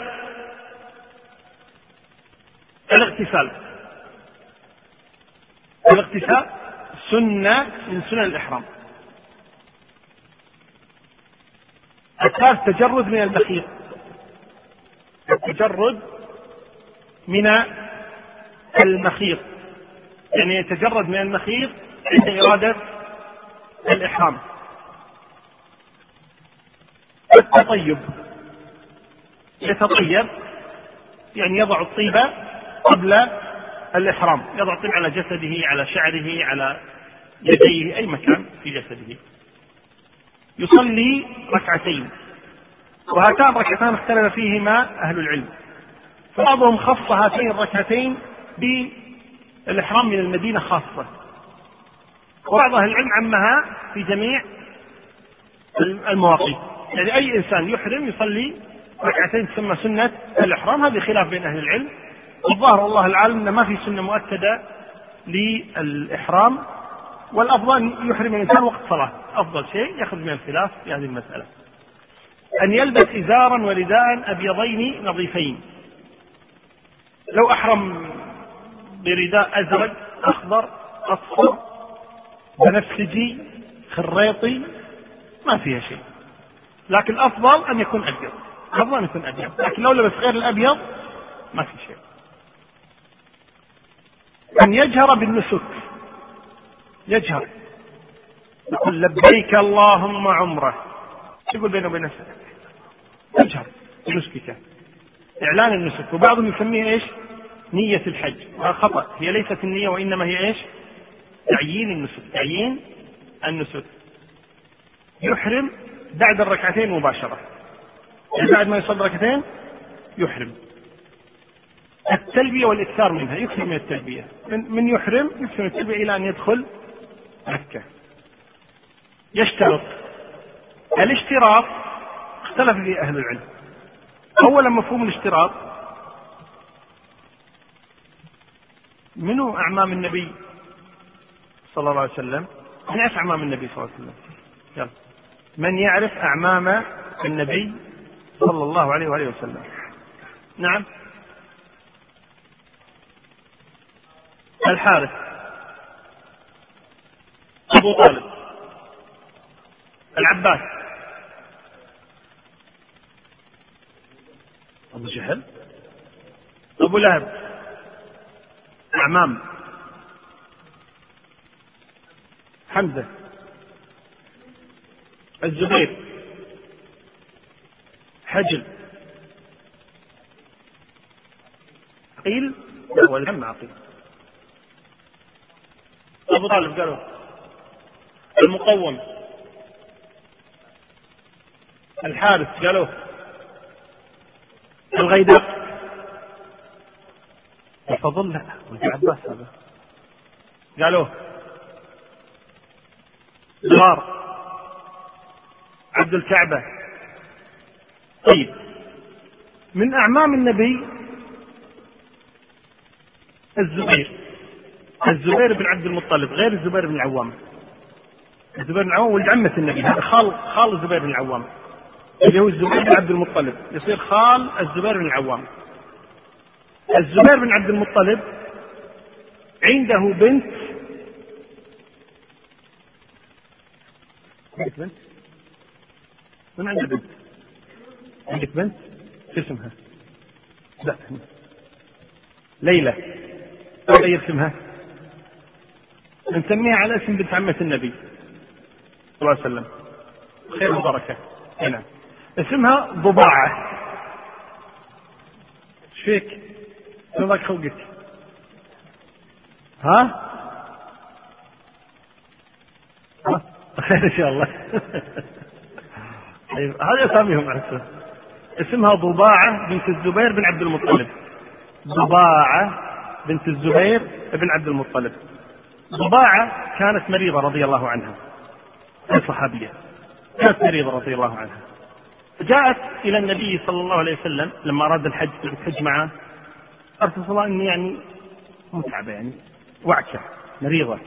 الاغتسال. الاغتسال سنة من سنن الإحرام. الثالث تجرد من المخيط التجرد من المخيط. يعني يتجرد من المخيط عند إرادة الإحرام. التطيب يتطيب يعني يضع الطيبة قبل الإحرام. يضع الطيب على جسده على شعره على يديه أي مكان في جسده. يصلي ركعتين. وهاتان ركعتان اختلف فيهما أهل العلم. فبعضهم خص هاتين الركعتين بالإحرام من المدينة خاصة. وبعض أهل العلم عمها في جميع المواقيت. يعني أي إنسان يحرم يصلي ركعتين تسمى سنة الإحرام هذه خلاف بين أهل العلم. والظاهر والله العالم أن ما في سنة مؤكدة للإحرام والأفضل أن يحرم الإنسان وقت صلاة. أفضل شيء يأخذ من الخلاف في هذه المسألة. أن يلبس إزارا ورداء أبيضين نظيفين. لو أحرم برداء أزرق أخضر أصفر بنفسجي خريطي ما فيها شيء. لكن الأفضل أن يكون أبيض. أفضل أن يكون أبيض. لكن لو لبس غير الأبيض ما في شيء. أن يجهر بالنسك. يجهر. يقول لبيك اللهم عمره. يقول بينه وبين نفسه؟ يجهر. بنسكك إعلان النسك. وبعضهم يسميه إيش؟ نية الحج. وهذا خطأ. هي ليست النية وإنما هي إيش؟ تعيين النسك. تعيين النسك. يحرم بعد الركعتين مباشرة. يعني بعد ما يصلي ركعتين يحرم. التلبية والإكثار منها يكثر من التلبية. من, من يحرم يكثر من التلبية إلى أن يدخل مكة. يشترط الاشتراط اختلف فيه أهل العلم. أولا مفهوم الاشتراط. منو أعمام النبي صلى الله عليه وسلم؟ من أعمام النبي صلى الله عليه وسلم. يلا. من يعرف أعمام النبي صلى الله عليه وآله وسلم. نعم. الحارث. أبو طالب. العباس. أبو جهل. أبو لهب. أعمام. حمزة. الزبير. حجل. عقيل؟ لا هو الهم عقيل؟ أبو طالب قالوا. المقوم. الحارث قالوا. الغيداء الفضل لا. ابن عباس هذا. قالوا. زرار عبد الكعبة. طيب من أعمام النبي الزبير الزبير بن عبد المطلب غير الزبير بن العوام. الزبير بن العوام ولد عمة النبي هذا خال خال الزبير بن العوام. اللي هو الزبير بن عبد المطلب يصير خال الزبير بن العوام. الزبير بن عبد المطلب عنده بنت. بنت؟ من عنده بنت؟ عندك بنت؟ شو اسمها؟ لا ليلى غير اسمها نسميها على اسم بنت عمة النبي صلى الله عليه وسلم خير وبركة هنا اسمها ضباعة إيش فيك؟ شو خلقك؟ ها؟ ها؟ [LAUGHS] خير إن شاء الله [LAUGHS] طيب هذه اساميهم اسمها ضباعة بنت الزبير بن عبد المطلب. ضباعة بنت الزبير بن عبد المطلب. ضباعة كانت مريضة رضي الله عنها. هي صحابية. كانت مريضة رضي الله عنها. جاءت إلى النبي صلى الله عليه وسلم لما أراد الحج تحج معه. قالت رسول الله إني يعني متعبة يعني وعكة مريضة.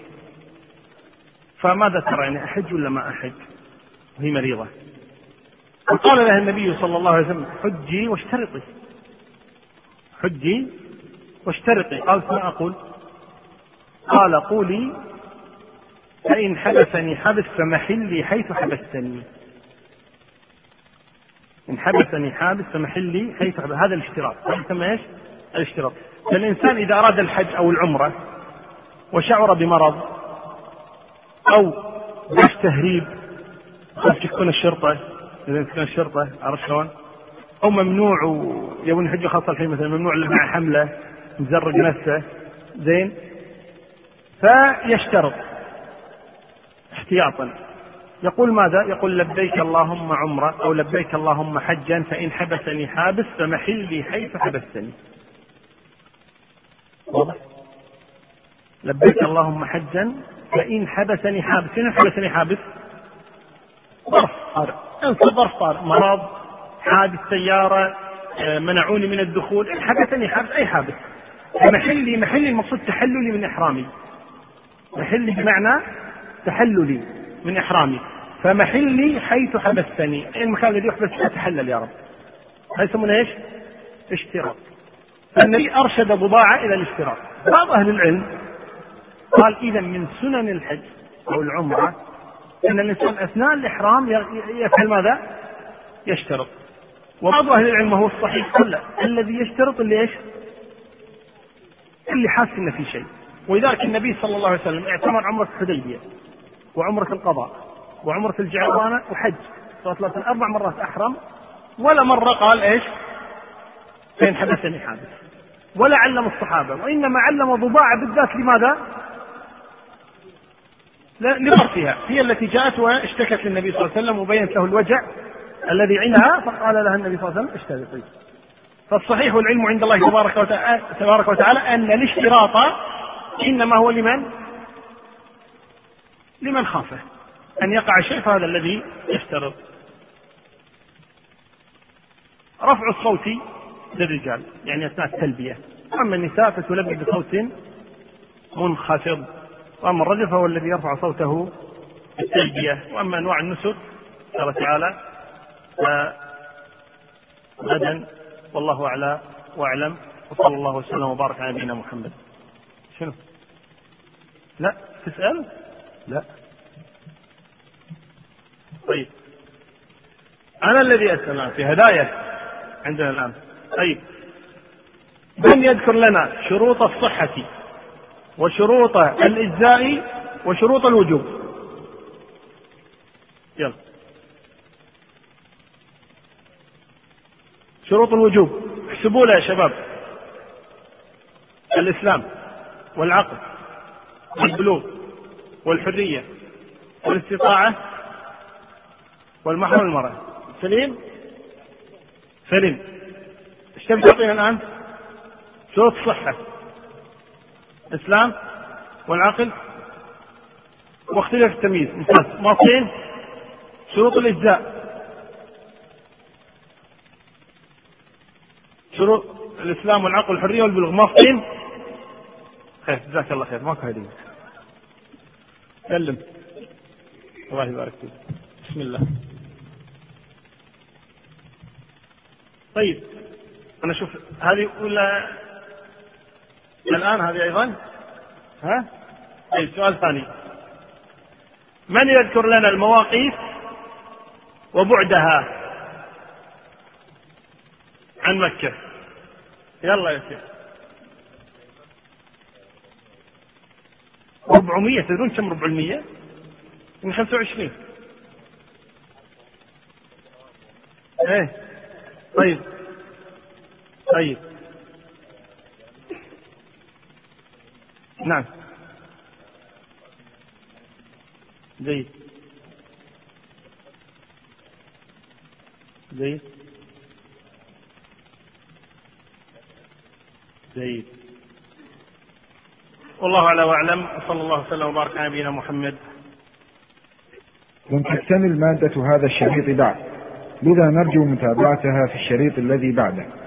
فماذا ترى يعني أحج ولا ما أحج؟ وهي مريضة. فقال لها النبي صلى الله عليه وسلم حجي واشترطي. حجي واشترطي. قالت ما أقول؟ قال قولي فإن حبسني حبس فمحلي حيث حبستني. إن حبسني حابس فمحلي حيث حبس هذا الاشتراط. هذا يسمى إيش؟ الاشتراط. فالإنسان إذا أراد الحج أو العمرة وشعر بمرض أو باش تهريب خاف تكون الشرطة إذا تكون الشرطة عرفت شلون؟ أو ممنوع يبون الحج خاصة الحين مثلا ممنوع اللي مع حملة مزرق نفسه زين فيشترط احتياطا يقول ماذا؟ يقول لبيك اللهم عمرة أو لبيك اللهم حجا فإن حبسني حابس فمحلي حيث حبستني. واضح؟ لبيك اللهم حجا فإن حبسني حابس، فين حبسني حابس؟ ظرف ظرف طارئ، مرض، حادث سيارة، آه، منعوني من الدخول، حبسني حابس أي حابس. محلي محلي المقصود تحللي من إحرامي. محلي بمعنى تحللي من إحرامي فمحلي حيث حبستني المكان الذي يحبس أتحلل يا رب هذا يسمونه إيش؟ اشتراط فالنبي أرشد بضاعة إلى الاشتراط بعض أهل العلم قال إذا من سنن الحج أو العمرة أن الإنسان أثناء الإحرام يفعل ماذا؟ يشترط. وبعض أهل العلم وهو الصحيح قال الذي يشترط اللي إيش؟ اللي حاس إن في شيء. ولذلك النبي صلى الله عليه وسلم اعتمر عمرة الحديبية وعمرة القضاء وعمرة الجعرانة وحج. وسلم أربع مرات أحرم. ولا مرة قال إيش؟ فإن حبسني حادث ولا علم الصحابة. وإنما علم ضباعة بالذات لماذا؟ لمرتها هي التي جاءت واشتكت للنبي صلى الله عليه وسلم وبينت له الوجع الذي عندها فقال لها النبي صلى الله عليه وسلم اشترطي فالصحيح والعلم عند الله تبارك وتعالى, تبارك وتعالى أن الاشتراط إنما هو لمن؟ لمن خافه. أن يقع شيء فهذا الذي يشترط. رفع الصوت للرجال يعني أثناء التلبية. أما النساء فتلبي بصوت منخفض. وأما الرجل فهو الذي يرفع صوته بالتلبية. وأما أنواع النسك قال تعالى غدا والله أعلى وأعلم وصلى الله وسلم وبارك على نبينا محمد. شنو؟ لا تسأل؟ لا. طيب. أنا الذي أسأل في هدايا عندنا الآن. طيب. من يذكر لنا شروط الصحة؟ وشروط الإجزاء وشروط الوجوب. يلا. شروط الوجوب. احسبوا لها يا شباب. الإسلام والعقل والبلوغ والحرية والاستطاعة والمحرم المرأة سليم؟ سليم. إيش تعطينا الآن؟ شروط الصحة. إسلام والعقل واختلاف التمييز. مواصلين شروط الإجزاء. شروط الإسلام والعقل والحرية والبلوغ. مواصلين خير جزاك الله خير. ماكو هدية. سلم. الله يبارك فيك. بسم الله. طيب أنا أشوف هذه ولا الآن هذه أيضا؟ ها؟ طيب سؤال ثاني. من يذكر لنا المواقيت وبعدها عن مكة؟ يلا يا شيخ. 400 تدرون كم 400 من 25 إيه. طيب. طيب. نعم. جيد. جيد. جيد. والله اعلى وأعلم. وصلى الله وسلم وبارك على نبينا محمد. لم تكتمل مادة هذا الشريط بعد. لذا نرجو متابعتها في الشريط الذي بعده.